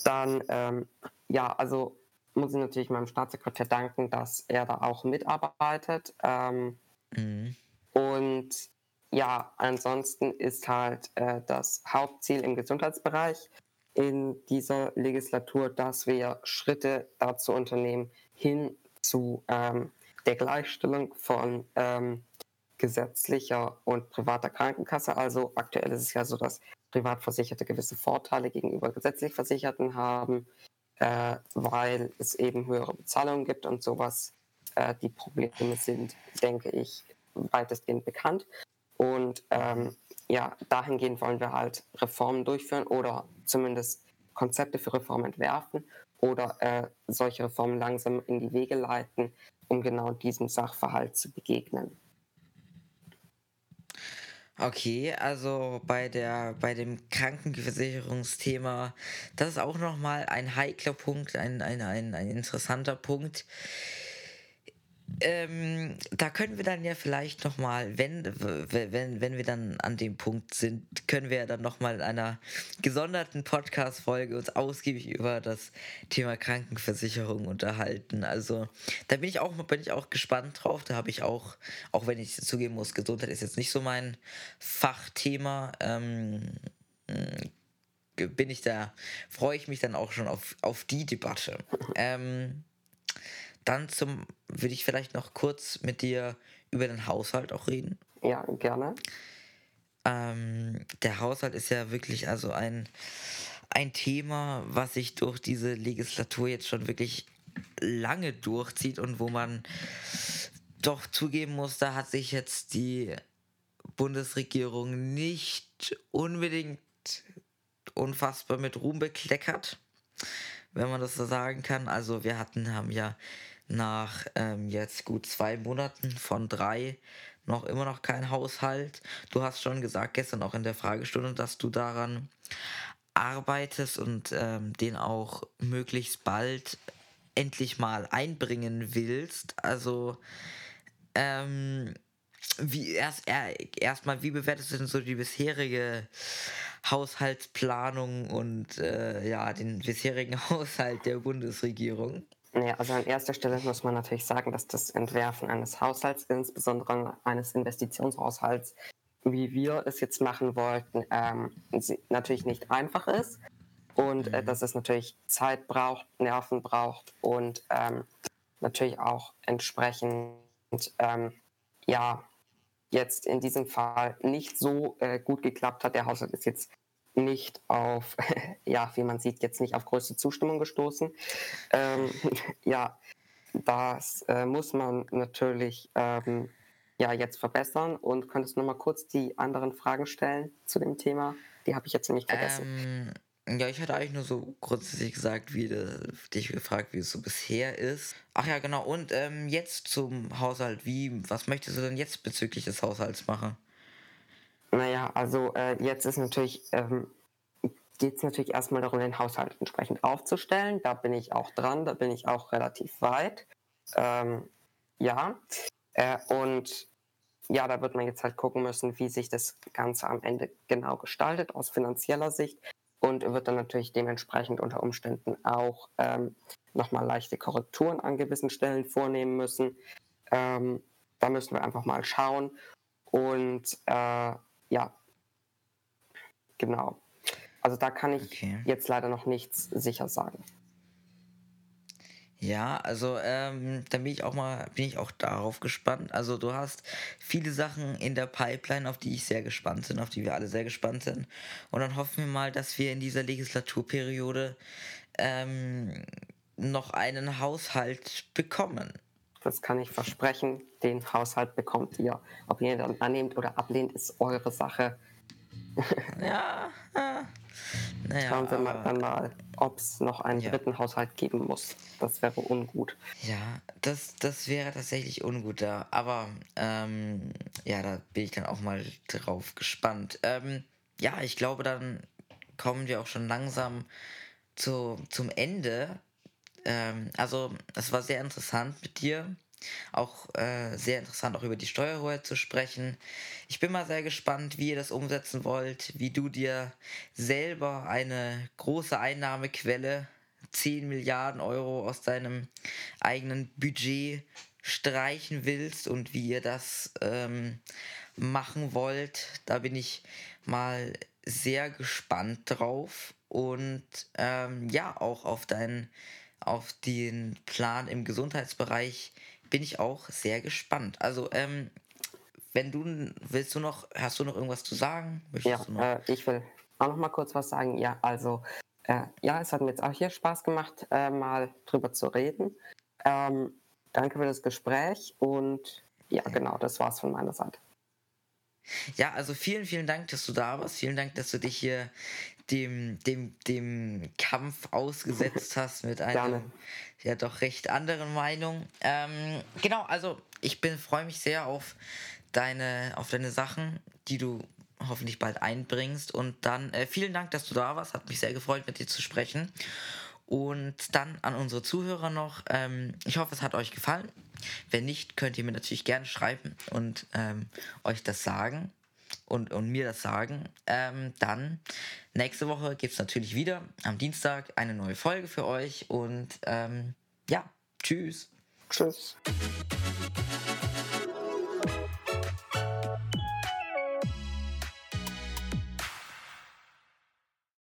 dann, ähm, ja, also muss ich natürlich meinem Staatssekretär danken, dass er da auch mitarbeitet. Ähm, mhm. Und ja, ansonsten ist halt äh, das Hauptziel im Gesundheitsbereich in dieser Legislatur, dass wir Schritte dazu unternehmen, hin zu ähm, der Gleichstellung von ähm, gesetzlicher und privater Krankenkasse. Also aktuell ist es ja so, dass Privatversicherte gewisse Vorteile gegenüber gesetzlich Versicherten haben, äh, weil es eben höhere Bezahlungen gibt und sowas. Äh, die Probleme sind, denke ich, weitestgehend bekannt. Und ähm, ja, dahingehend wollen wir halt Reformen durchführen oder zumindest Konzepte für Reformen entwerfen oder äh, solche Reformen langsam in die Wege leiten, um genau diesem Sachverhalt zu begegnen. Okay, also bei der bei dem Krankenversicherungsthema, das ist auch nochmal ein heikler Punkt, ein, ein, ein, ein interessanter Punkt. Ähm, da können wir dann ja vielleicht nochmal, wenn, wenn, wenn wir dann an dem Punkt sind, können wir ja dann nochmal in einer gesonderten Podcast-Folge uns ausgiebig über das Thema Krankenversicherung unterhalten. Also da bin ich auch, bin ich auch gespannt drauf. Da habe ich auch, auch wenn ich zugeben muss, Gesundheit ist jetzt nicht so mein Fachthema. Ähm, bin ich da, freue ich mich dann auch schon auf, auf die Debatte. Ähm, dann zum, würde ich vielleicht noch kurz mit dir über den Haushalt auch reden. Ja, gerne. Ähm, der Haushalt ist ja wirklich also ein, ein Thema, was sich durch diese Legislatur jetzt schon wirklich lange durchzieht und wo man doch zugeben muss, da hat sich jetzt die Bundesregierung nicht unbedingt unfassbar mit Ruhm bekleckert, wenn man das so sagen kann. Also wir hatten, haben ja nach ähm, jetzt gut zwei Monaten von drei noch immer noch kein Haushalt. Du hast schon gesagt gestern auch in der Fragestunde, dass du daran arbeitest und ähm, den auch möglichst bald endlich mal einbringen willst. Also ähm, wie erst erstmal, wie bewertest du denn so die bisherige Haushaltsplanung und äh, ja den bisherigen *laughs* Haushalt der Bundesregierung? Ja, also an erster Stelle muss man natürlich sagen, dass das Entwerfen eines Haushalts, insbesondere eines Investitionshaushalts, wie wir es jetzt machen wollten, ähm, natürlich nicht einfach ist und äh, mhm. dass es natürlich Zeit braucht, Nerven braucht und ähm, natürlich auch entsprechend ähm, ja jetzt in diesem Fall nicht so äh, gut geklappt hat. Der Haushalt ist jetzt nicht auf, *laughs* ja, wie man sieht, jetzt nicht auf größte Zustimmung gestoßen. Ähm, *laughs* ja, das äh, muss man natürlich ähm, ja jetzt verbessern. Und könntest du noch mal kurz die anderen Fragen stellen zu dem Thema? Die habe ich jetzt nämlich vergessen. Ähm, ja, ich hatte eigentlich nur so grundsätzlich gesagt, wie de, dich gefragt, wie es so bisher ist. Ach ja, genau. Und ähm, jetzt zum Haushalt. Wie, was möchtest du denn jetzt bezüglich des Haushalts machen? Naja, also äh, jetzt ist natürlich, ähm, geht es natürlich erstmal darum, den Haushalt entsprechend aufzustellen. Da bin ich auch dran, da bin ich auch relativ weit. Ähm, ja, äh, und ja, da wird man jetzt halt gucken müssen, wie sich das Ganze am Ende genau gestaltet aus finanzieller Sicht und wird dann natürlich dementsprechend unter Umständen auch ähm, nochmal leichte Korrekturen an gewissen Stellen vornehmen müssen. Ähm, da müssen wir einfach mal schauen. Und äh, ja, genau. Also da kann ich okay. jetzt leider noch nichts sicher sagen. Ja, also ähm, dann bin ich auch mal, bin ich auch darauf gespannt. Also du hast viele Sachen in der Pipeline, auf die ich sehr gespannt bin, auf die wir alle sehr gespannt sind. Und dann hoffen wir mal, dass wir in dieser Legislaturperiode ähm, noch einen Haushalt bekommen. Das kann ich versprechen. Den Haushalt bekommt ihr. Ob ihr ihn dann annehmt oder ablehnt, ist eure Sache. *laughs* ja. Naja, Schauen wir mal, dann mal, ob es noch einen ja. dritten Haushalt geben muss. Das wäre ungut. Ja, das, das wäre tatsächlich ungut da. Aber ähm, ja, da bin ich dann auch mal drauf gespannt. Ähm, ja, ich glaube, dann kommen wir auch schon langsam zu, zum Ende ähm, also es war sehr interessant mit dir. Auch äh, sehr interessant, auch über die Steuerhoheit zu sprechen. Ich bin mal sehr gespannt, wie ihr das umsetzen wollt, wie du dir selber eine große Einnahmequelle, 10 Milliarden Euro aus deinem eigenen Budget streichen willst und wie ihr das ähm, machen wollt. Da bin ich mal sehr gespannt drauf und ähm, ja, auch auf deinen auf den Plan im Gesundheitsbereich bin ich auch sehr gespannt. Also, ähm, wenn du willst du noch, hast du noch irgendwas zu sagen? Möchtest ja, äh, ich will auch noch mal kurz was sagen. Ja, also äh, ja, es hat mir jetzt auch hier Spaß gemacht, äh, mal drüber zu reden. Ähm, danke für das Gespräch und ja, genau, das war's von meiner Seite. Ja, also vielen, vielen Dank, dass du da warst. Vielen Dank, dass du dich hier dem, dem, dem Kampf ausgesetzt hast mit *laughs* einer ja doch recht anderen Meinung. Ähm, genau, also ich bin freue mich sehr auf deine, auf deine Sachen, die du hoffentlich bald einbringst. Und dann äh, vielen Dank, dass du da warst. Hat mich sehr gefreut, mit dir zu sprechen. Und dann an unsere Zuhörer noch. Ähm, ich hoffe, es hat euch gefallen. Wenn nicht, könnt ihr mir natürlich gerne schreiben und ähm, euch das sagen und, und mir das sagen. Ähm, dann nächste Woche gibt es natürlich wieder am Dienstag eine neue Folge für euch und ähm, ja, tschüss. Tschüss.